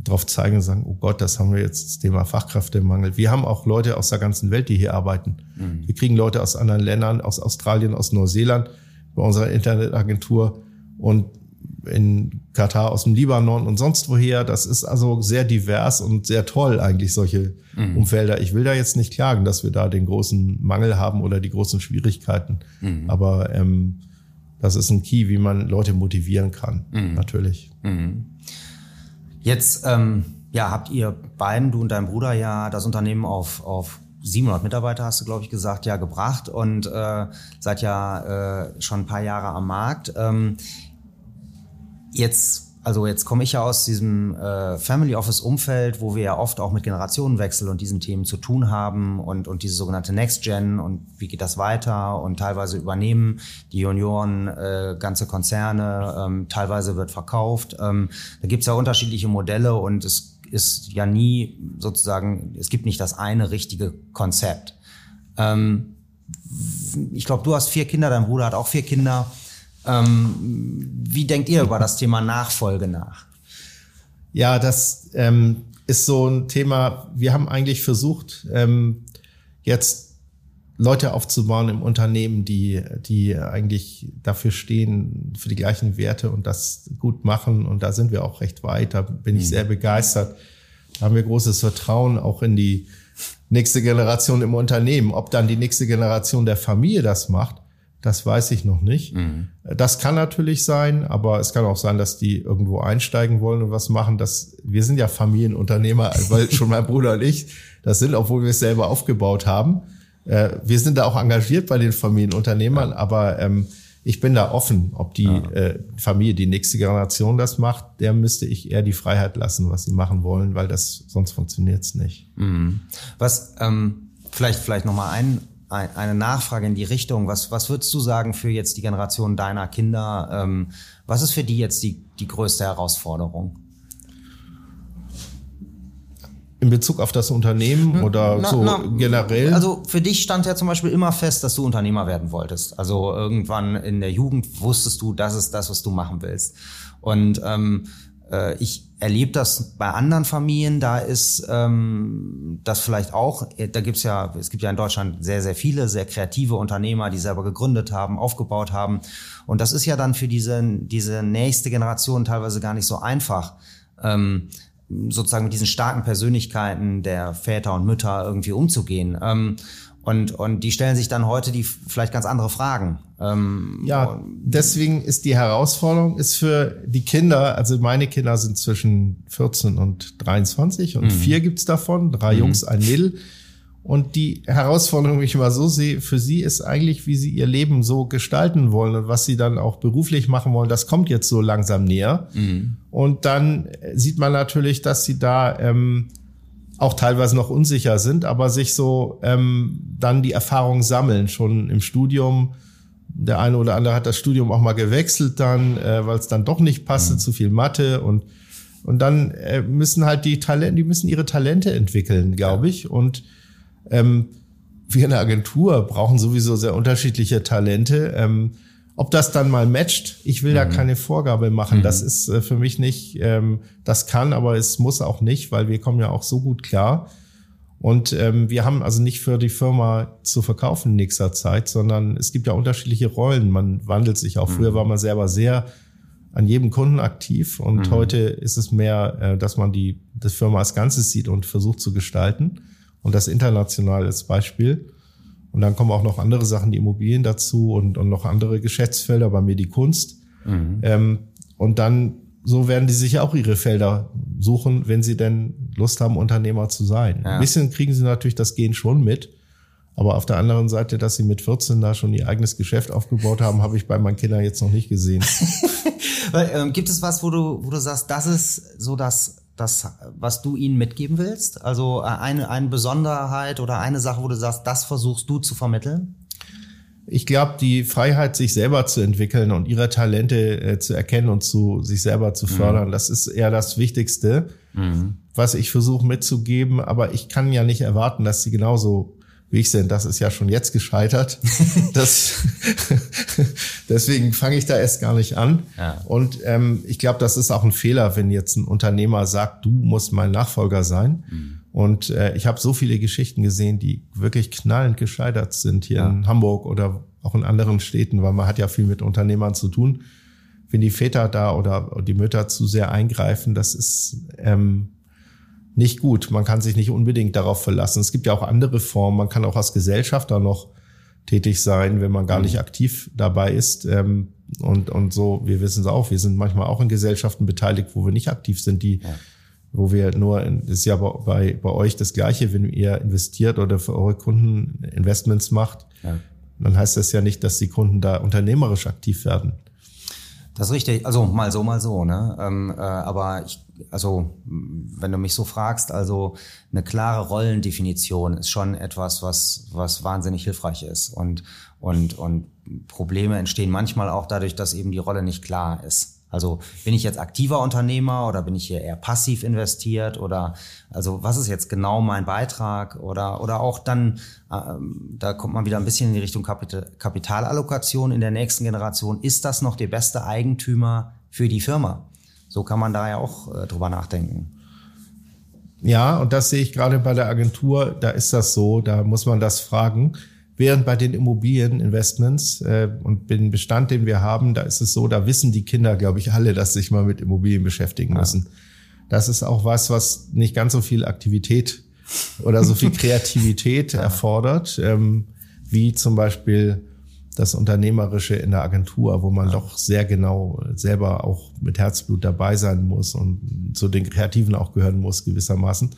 drauf zeigen und sagen, oh Gott, das haben wir jetzt das Thema Fachkräftemangel. Wir haben auch Leute aus der ganzen Welt, die hier arbeiten. Mhm. Wir kriegen Leute aus anderen Ländern, aus Australien, aus Neuseeland bei unserer Internetagentur und in Katar aus dem Libanon und sonst woher. Das ist also sehr divers und sehr toll eigentlich solche mhm. Umfelder. Ich will da jetzt nicht klagen, dass wir da den großen Mangel haben oder die großen Schwierigkeiten. Mhm. Aber ähm, das ist ein Key, wie man Leute motivieren kann, mhm. natürlich. Mhm. Jetzt ähm, ja, habt ihr beiden, du und dein Bruder, ja das Unternehmen auf, auf 700 Mitarbeiter, hast du, glaube ich, gesagt, ja, gebracht und äh, seid ja äh, schon ein paar Jahre am Markt. Ähm, jetzt, also jetzt komme ich ja aus diesem äh, Family Office Umfeld, wo wir ja oft auch mit Generationenwechsel und diesen Themen zu tun haben und, und diese sogenannte Next Gen und wie geht das weiter und teilweise übernehmen die Junioren äh, ganze Konzerne, ähm, teilweise wird verkauft. Ähm, da gibt's ja unterschiedliche Modelle und es ist ja nie sozusagen, es gibt nicht das eine richtige Konzept. Ähm, ich glaube, du hast vier Kinder, dein Bruder hat auch vier Kinder. Ähm, wie denkt ihr über das Thema Nachfolge nach? Ja, das ähm, ist so ein Thema. Wir haben eigentlich versucht, ähm, jetzt Leute aufzubauen im Unternehmen, die, die eigentlich dafür stehen, für die gleichen Werte und das gut machen. Und da sind wir auch recht weit. Da bin ich mhm. sehr begeistert. Da haben wir großes Vertrauen auch in die nächste Generation im Unternehmen. Ob dann die nächste Generation der Familie das macht, das weiß ich noch nicht. Mhm. Das kann natürlich sein, aber es kann auch sein, dass die irgendwo einsteigen wollen und was machen. Das, wir sind ja Familienunternehmer, weil schon mein Bruder und ich das sind, obwohl wir es selber aufgebaut haben. Äh, wir sind da auch engagiert bei den Familienunternehmern, ja. aber ähm, ich bin da offen, ob die ja. äh, Familie, die nächste Generation das macht, der müsste ich eher die Freiheit lassen, was sie machen wollen, weil das sonst funktioniert's nicht. Mhm. Was ähm, vielleicht vielleicht noch mal ein eine Nachfrage in die Richtung. Was, was würdest du sagen für jetzt die Generation deiner Kinder? Ähm, was ist für die jetzt die, die größte Herausforderung? In Bezug auf das Unternehmen hm, oder na, so na, generell? Also für dich stand ja zum Beispiel immer fest, dass du Unternehmer werden wolltest. Also irgendwann in der Jugend wusstest du, das ist das, was du machen willst. Und ähm, äh, ich erlebe das bei anderen Familien, da ist ähm, das vielleicht auch, da gibt's ja, es gibt ja in Deutschland sehr, sehr viele, sehr kreative Unternehmer, die selber gegründet haben, aufgebaut haben. Und das ist ja dann für diese, diese nächste Generation teilweise gar nicht so einfach. Ähm, sozusagen mit diesen starken Persönlichkeiten der Väter und Mütter irgendwie umzugehen. Ähm, und, und die stellen sich dann heute die vielleicht ganz andere Fragen. Ähm, ja, deswegen ist die Herausforderung ist für die Kinder, also meine Kinder sind zwischen 14 und 23 und mhm. vier gibt's davon, drei mhm. Jungs, ein Mädel. Und die Herausforderung, wie ich immer so sehe, für sie ist eigentlich, wie sie ihr Leben so gestalten wollen und was sie dann auch beruflich machen wollen, das kommt jetzt so langsam näher. Mhm. Und dann sieht man natürlich, dass sie da ähm, auch teilweise noch unsicher sind, aber sich so ähm, dann die Erfahrung sammeln, schon im Studium. Der eine oder andere hat das Studium auch mal gewechselt dann, äh, weil es dann doch nicht passte, mhm. zu viel Mathe und Und dann äh, müssen halt die Talente, die müssen ihre Talente entwickeln, glaube ich. Und ähm, wir in der Agentur brauchen sowieso sehr unterschiedliche Talente. Ähm, ob das dann mal matcht, ich will mhm. da keine Vorgabe machen. Mhm. Das ist äh, für mich nicht, ähm, das kann, aber es muss auch nicht, weil wir kommen ja auch so gut klar. Und ähm, wir haben also nicht für die Firma zu verkaufen in nächster Zeit, sondern es gibt ja unterschiedliche Rollen. Man wandelt sich auch. Mhm. Früher war man selber sehr an jedem Kunden aktiv und mhm. heute ist es mehr, äh, dass man die, das Firma als Ganzes sieht und versucht zu gestalten. Und das international als Beispiel. Und dann kommen auch noch andere Sachen, die Immobilien dazu und, und noch andere Geschäftsfelder, bei mir die Kunst. Mhm. Ähm, und dann, so werden die sich auch ihre Felder suchen, wenn sie denn Lust haben, Unternehmer zu sein. Ja. Ein bisschen kriegen sie natürlich das Gehen schon mit. Aber auf der anderen Seite, dass sie mit 14 da schon ihr eigenes Geschäft aufgebaut haben, habe ich bei meinen Kindern jetzt noch nicht gesehen. Weil, ähm, gibt es was, wo du, wo du sagst, das ist so das das, was du ihnen mitgeben willst? Also äh, eine, eine Besonderheit oder eine Sache, wo du sagst, das versuchst du zu vermitteln? Ich glaube, die Freiheit, sich selber zu entwickeln und ihre Talente äh, zu erkennen und zu sich selber zu fördern, mhm. das ist eher das Wichtigste, mhm. was ich versuche mitzugeben. Aber ich kann ja nicht erwarten, dass sie genauso wie ich denn, das ist ja schon jetzt gescheitert. das, deswegen fange ich da erst gar nicht an. Ja. Und ähm, ich glaube, das ist auch ein Fehler, wenn jetzt ein Unternehmer sagt, du musst mein Nachfolger sein. Mhm. Und äh, ich habe so viele Geschichten gesehen, die wirklich knallend gescheitert sind hier ja. in Hamburg oder auch in anderen Städten, weil man hat ja viel mit Unternehmern zu tun. Wenn die Väter da oder die Mütter zu sehr eingreifen, das ist ähm, nicht gut. Man kann sich nicht unbedingt darauf verlassen. Es gibt ja auch andere Formen. Man kann auch als Gesellschafter noch tätig sein, wenn man gar nicht mhm. aktiv dabei ist. Ähm, und, und so, wir wissen es auch, wir sind manchmal auch in Gesellschaften beteiligt, wo wir nicht aktiv sind, die, ja. wo wir nur, das ist ja bei, bei euch das Gleiche, wenn ihr investiert oder für eure Kunden Investments macht, ja. dann heißt das ja nicht, dass die Kunden da unternehmerisch aktiv werden. Das ist richtig. Also mal so, mal so. Ne? Ähm, äh, aber ich, also wenn du mich so fragst, also eine klare Rollendefinition ist schon etwas, was was wahnsinnig hilfreich ist und und und Probleme entstehen manchmal auch dadurch, dass eben die Rolle nicht klar ist. Also bin ich jetzt aktiver Unternehmer oder bin ich hier eher passiv investiert oder also was ist jetzt genau mein Beitrag oder oder auch dann äh, da kommt man wieder ein bisschen in die Richtung Kapital, Kapitalallokation in der nächsten Generation ist das noch der beste Eigentümer für die Firma? So kann man da ja auch äh, drüber nachdenken. Ja, und das sehe ich gerade bei der Agentur, da ist das so, da muss man das fragen. Während bei den Immobilieninvestments äh, und den Bestand, den wir haben, da ist es so, da wissen die Kinder, glaube ich, alle, dass sich mal mit Immobilien beschäftigen müssen. Ja. Das ist auch was, was nicht ganz so viel Aktivität oder so viel Kreativität ja. erfordert, ähm, wie zum Beispiel das Unternehmerische in der Agentur, wo man ja. doch sehr genau selber auch mit Herzblut dabei sein muss und zu den Kreativen auch gehören muss gewissermaßen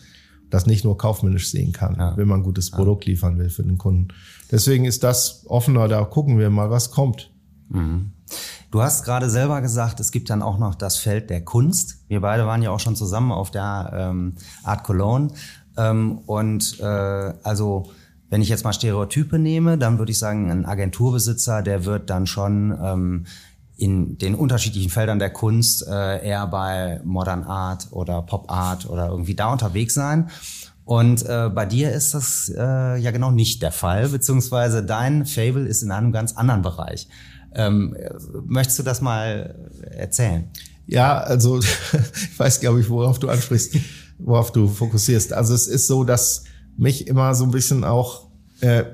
das nicht nur kaufmännisch sehen kann, ja. wenn man ein gutes Produkt liefern will für den Kunden. Deswegen ist das offener, da gucken wir mal, was kommt. Mhm. Du hast gerade selber gesagt, es gibt dann auch noch das Feld der Kunst. Wir beide waren ja auch schon zusammen auf der ähm, Art Cologne. Ähm, und äh, also wenn ich jetzt mal Stereotype nehme, dann würde ich sagen, ein Agenturbesitzer, der wird dann schon ähm, in den unterschiedlichen Feldern der Kunst äh, eher bei Modern Art oder Pop Art oder irgendwie da unterwegs sein. Und äh, bei dir ist das äh, ja genau nicht der Fall, beziehungsweise dein Fable ist in einem ganz anderen Bereich. Ähm, möchtest du das mal erzählen? Ja, also ich weiß, glaube ich, worauf du ansprichst, worauf du fokussierst. Also es ist so, dass mich immer so ein bisschen auch, äh,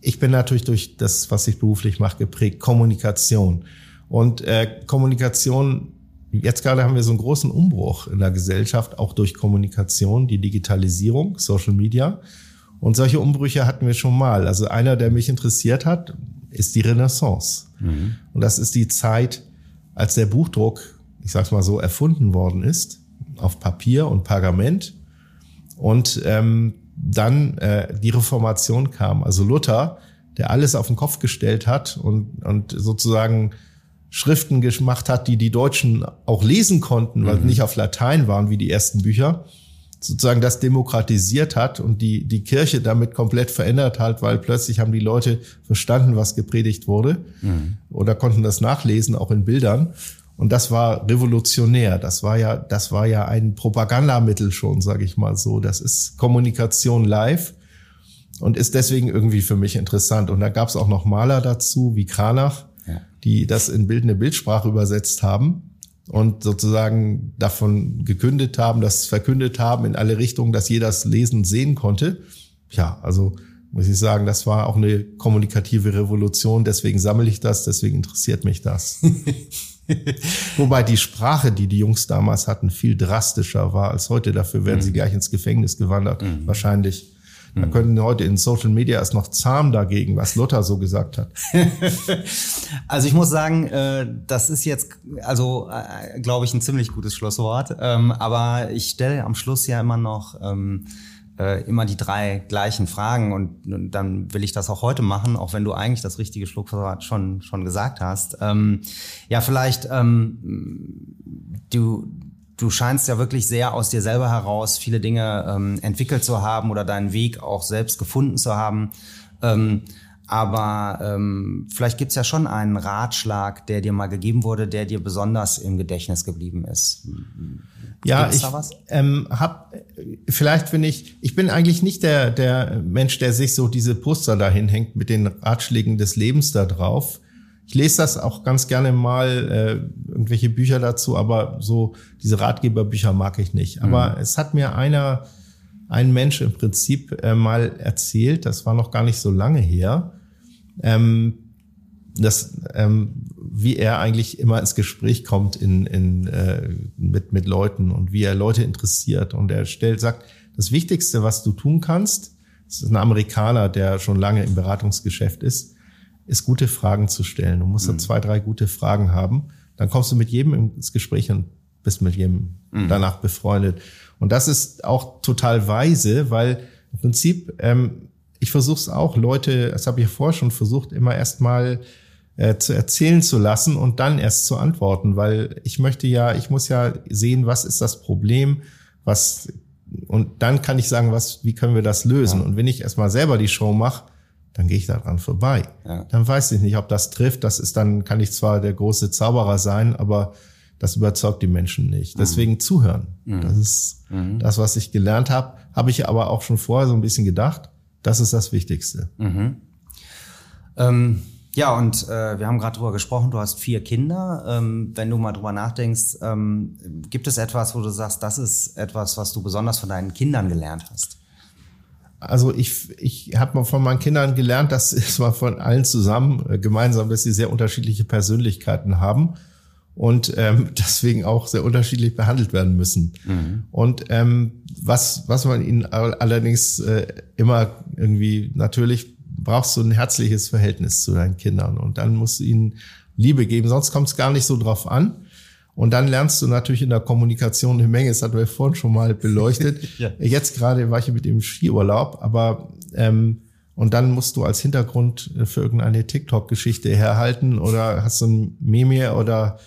ich bin natürlich durch das, was ich beruflich mache, geprägt, Kommunikation. Und äh, Kommunikation, jetzt gerade haben wir so einen großen Umbruch in der Gesellschaft, auch durch Kommunikation, die Digitalisierung, Social Media. Und solche Umbrüche hatten wir schon mal. Also einer, der mich interessiert hat, ist die Renaissance. Mhm. Und das ist die Zeit, als der Buchdruck, ich sag's mal so, erfunden worden ist, auf Papier und Pergament. Und ähm, dann äh, die Reformation kam. Also Luther, der alles auf den Kopf gestellt hat und, und sozusagen Schriften gemacht hat, die die Deutschen auch lesen konnten, weil mhm. nicht auf Latein waren wie die ersten Bücher, sozusagen das demokratisiert hat und die, die Kirche damit komplett verändert hat, weil plötzlich haben die Leute verstanden, was gepredigt wurde mhm. oder konnten das nachlesen, auch in Bildern. Und das war revolutionär. Das war ja, das war ja ein Propagandamittel schon, sage ich mal so. Das ist Kommunikation live und ist deswegen irgendwie für mich interessant. Und da gab es auch noch Maler dazu, wie Kranach, ja. die das in bildende Bildsprache übersetzt haben und sozusagen davon gekündet haben, das verkündet haben in alle Richtungen, dass jeder das lesen sehen konnte. Ja, also muss ich sagen, das war auch eine kommunikative Revolution. Deswegen sammle ich das, deswegen interessiert mich das. Wobei die Sprache, die die Jungs damals hatten, viel drastischer war als heute. Dafür wären mhm. sie gleich ins Gefängnis gewandert, mhm. wahrscheinlich. Da mhm. könnten heute in Social Media erst noch zahm dagegen, was Luther so gesagt hat. also ich muss sagen, äh, das ist jetzt, also äh, glaube ich, ein ziemlich gutes Schlusswort. Ähm, aber ich stelle am Schluss ja immer noch ähm, äh, immer die drei gleichen Fragen und, und, dann will ich das auch heute machen, auch wenn du eigentlich das richtige Schlusswort schon schon gesagt hast. Ähm, ja, vielleicht ähm, du du scheinst ja wirklich sehr aus dir selber heraus viele Dinge ähm, entwickelt zu haben oder deinen Weg auch selbst gefunden zu haben. Ähm, aber ähm, vielleicht gibt's ja schon einen Ratschlag, der dir mal gegeben wurde, der dir besonders im Gedächtnis geblieben ist. Ja, Gibt's ich ähm, hab vielleicht bin ich, ich bin eigentlich nicht der der Mensch, der sich so diese Poster dahin hängt mit den Ratschlägen des Lebens da drauf. Ich lese das auch ganz gerne mal äh, irgendwelche Bücher dazu, aber so diese Ratgeberbücher mag ich nicht. Aber mhm. es hat mir einer ein Mensch im Prinzip äh, mal erzählt, das war noch gar nicht so lange her, ähm, dass, ähm, wie er eigentlich immer ins Gespräch kommt in, in, äh, mit, mit Leuten und wie er Leute interessiert. Und er stellt, sagt, das Wichtigste, was du tun kannst, das ist ein Amerikaner, der schon lange im Beratungsgeschäft ist, ist gute Fragen zu stellen. Du musst mhm. zwei, drei gute Fragen haben. Dann kommst du mit jedem ins Gespräch und bist mit jedem mhm. danach befreundet. Und das ist auch total weise, weil im Prinzip ähm, ich versuche es auch, Leute, das habe ich vorher schon versucht, immer erstmal äh, zu erzählen zu lassen und dann erst zu antworten, weil ich möchte ja, ich muss ja sehen, was ist das Problem, was und dann kann ich sagen, was, wie können wir das lösen? Ja. Und wenn ich erstmal selber die Show mache, dann gehe ich daran vorbei. Ja. Dann weiß ich nicht, ob das trifft. Das ist dann, kann ich zwar der große Zauberer sein, aber das überzeugt die Menschen nicht. Mhm. Deswegen mhm. zuhören. Mhm. Das ist mhm. das, was ich gelernt habe. Habe ich aber auch schon vorher so ein bisschen gedacht. Das ist das Wichtigste. Mhm. Ähm, ja, und äh, wir haben gerade drüber gesprochen, du hast vier Kinder. Ähm, wenn du mal drüber nachdenkst, ähm, gibt es etwas, wo du sagst, das ist etwas, was du besonders von deinen Kindern gelernt hast? Also ich, ich habe mal von meinen Kindern gelernt, dass es mal von allen zusammen äh, gemeinsam, dass sie sehr unterschiedliche Persönlichkeiten haben und ähm, deswegen auch sehr unterschiedlich behandelt werden müssen. Mhm. Und ähm, was, was man ihnen allerdings äh, immer irgendwie natürlich brauchst du ein herzliches Verhältnis zu deinen Kindern und dann musst du ihnen Liebe geben, sonst kommt es gar nicht so drauf an. Und dann lernst du natürlich in der Kommunikation eine Menge, das hatten wir vorhin schon mal beleuchtet. ja. Jetzt gerade war ich mit dem Skiurlaub, aber ähm, und dann musst du als Hintergrund für irgendeine TikTok-Geschichte herhalten oder hast du ein Meme oder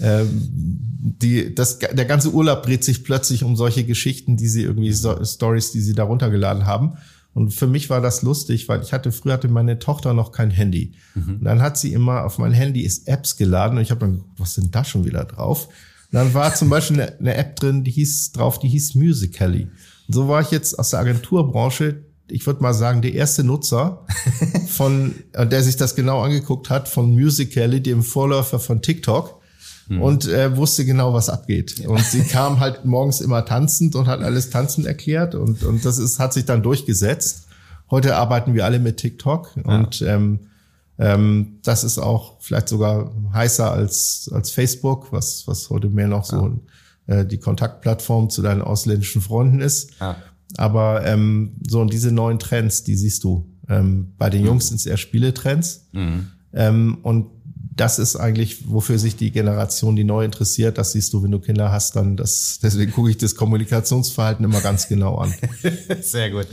ähm, die, das, der ganze Urlaub dreht sich plötzlich um solche Geschichten, die sie irgendwie, Stories, die sie da runtergeladen haben. Und für mich war das lustig, weil ich hatte, früher hatte meine Tochter noch kein Handy. Mhm. Und dann hat sie immer auf mein Handy ist Apps geladen und ich habe dann geguckt, was sind da schon wieder drauf? Und dann war zum Beispiel eine, eine App drin, die hieß drauf, die hieß Musical.ly. Und so war ich jetzt aus der Agenturbranche, ich würde mal sagen, der erste Nutzer von, äh, der sich das genau angeguckt hat, von Musical.ly, dem Vorläufer von TikTok mhm. und äh, wusste genau, was abgeht. Ja. Und sie kam halt morgens immer tanzend und hat alles tanzend erklärt und, und das ist, hat sich dann durchgesetzt. Heute arbeiten wir alle mit TikTok ja. und ähm, ähm, das ist auch vielleicht sogar heißer als, als Facebook, was, was heute mehr noch so ja. äh, die Kontaktplattform zu deinen ausländischen Freunden ist. Aber ähm, so und diese neuen Trends, die siehst du. Ähm, bei den Jungs mhm. sind es eher Spieletrends. Mhm. Ähm, und das ist eigentlich, wofür sich die Generation, die neu interessiert, das siehst du, wenn du Kinder hast, dann das, deswegen gucke ich das Kommunikationsverhalten immer ganz genau an. Sehr gut.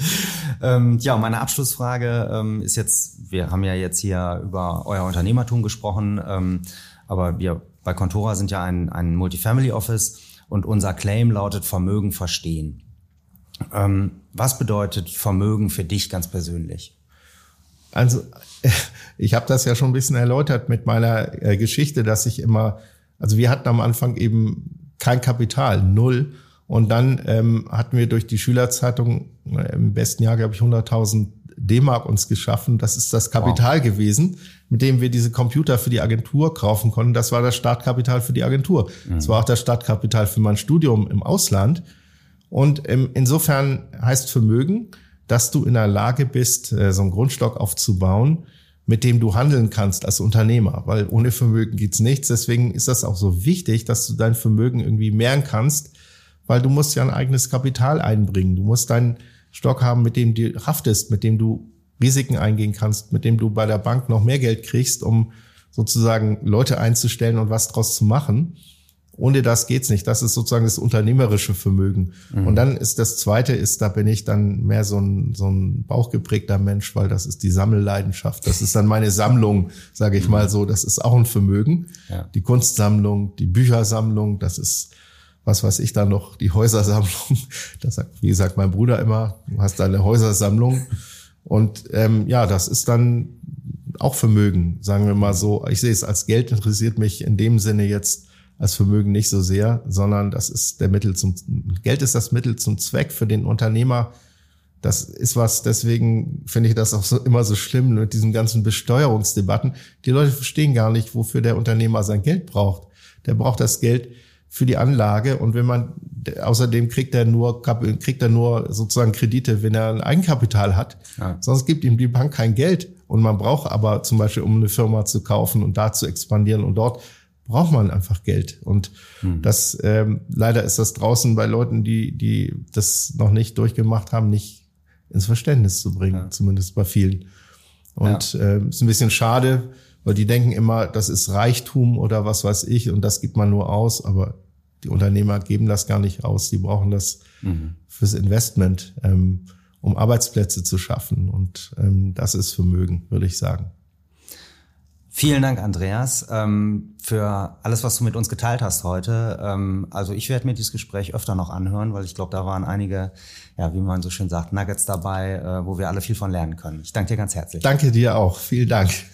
Ähm, ja, meine Abschlussfrage ähm, ist jetzt, wir haben ja jetzt hier über euer Unternehmertum gesprochen, ähm, aber wir bei Contora sind ja ein, ein Multifamily Office und unser Claim lautet Vermögen verstehen. Ähm, was bedeutet Vermögen für dich ganz persönlich? Also ich habe das ja schon ein bisschen erläutert mit meiner äh, Geschichte, dass ich immer Also wir hatten am Anfang eben kein Kapital, null. Und dann ähm, hatten wir durch die Schülerzeitung äh, im besten Jahr, glaube ich, 100.000 D-Mark uns geschaffen. Das ist das Kapital wow. gewesen, mit dem wir diese Computer für die Agentur kaufen konnten. Das war das Startkapital für die Agentur. Mhm. Das war auch das Startkapital für mein Studium im Ausland. Und ähm, insofern heißt Vermögen, dass du in der Lage bist, äh, so einen Grundstock aufzubauen, mit dem du handeln kannst als Unternehmer, weil ohne Vermögen geht's nichts. Deswegen ist das auch so wichtig, dass du dein Vermögen irgendwie mehren kannst, weil du musst ja ein eigenes Kapital einbringen. Du musst deinen Stock haben, mit dem du haftest, mit dem du Risiken eingehen kannst, mit dem du bei der Bank noch mehr Geld kriegst, um sozusagen Leute einzustellen und was draus zu machen. Ohne das geht's nicht. Das ist sozusagen das unternehmerische Vermögen. Mhm. Und dann ist das zweite ist, da bin ich dann mehr so ein, so ein bauchgeprägter Mensch, weil das ist die Sammelleidenschaft. Das ist dann meine Sammlung, sage ich mhm. mal so. Das ist auch ein Vermögen. Ja. Die Kunstsammlung, die Büchersammlung, das ist was weiß ich da noch, die Häusersammlung. Das sagt, wie gesagt, mein Bruder immer, du hast deine Häusersammlung. Und ähm, ja, das ist dann auch Vermögen, sagen wir mal so. Ich sehe es als Geld interessiert mich in dem Sinne jetzt als Vermögen nicht so sehr, sondern das ist der Mittel zum Geld ist das Mittel zum Zweck für den Unternehmer. Das ist was, deswegen finde ich das auch so, immer so schlimm mit diesen ganzen Besteuerungsdebatten. Die Leute verstehen gar nicht, wofür der Unternehmer sein Geld braucht. Der braucht das Geld für die Anlage und wenn man außerdem kriegt er nur kriegt er nur sozusagen Kredite, wenn er ein Eigenkapital hat. Ja. Sonst gibt ihm die Bank kein Geld und man braucht aber zum Beispiel, um eine Firma zu kaufen und da zu expandieren und dort braucht man einfach Geld. Und hm. das ähm, leider ist das draußen bei Leuten, die, die das noch nicht durchgemacht haben, nicht ins Verständnis zu bringen, ja. zumindest bei vielen. Und ja. äh, ist ein bisschen schade, weil die denken immer, das ist Reichtum oder was weiß ich und das gibt man nur aus, aber die Unternehmer geben das gar nicht aus. Die brauchen das mhm. fürs Investment, ähm, um Arbeitsplätze zu schaffen. Und ähm, das ist Vermögen, würde ich sagen. Vielen Dank, Andreas, ähm, für alles, was du mit uns geteilt hast heute. Ähm, also ich werde mir dieses Gespräch öfter noch anhören, weil ich glaube, da waren einige, ja, wie man so schön sagt, Nuggets dabei, äh, wo wir alle viel von lernen können. Ich danke dir ganz herzlich. Danke dir auch. Vielen Dank.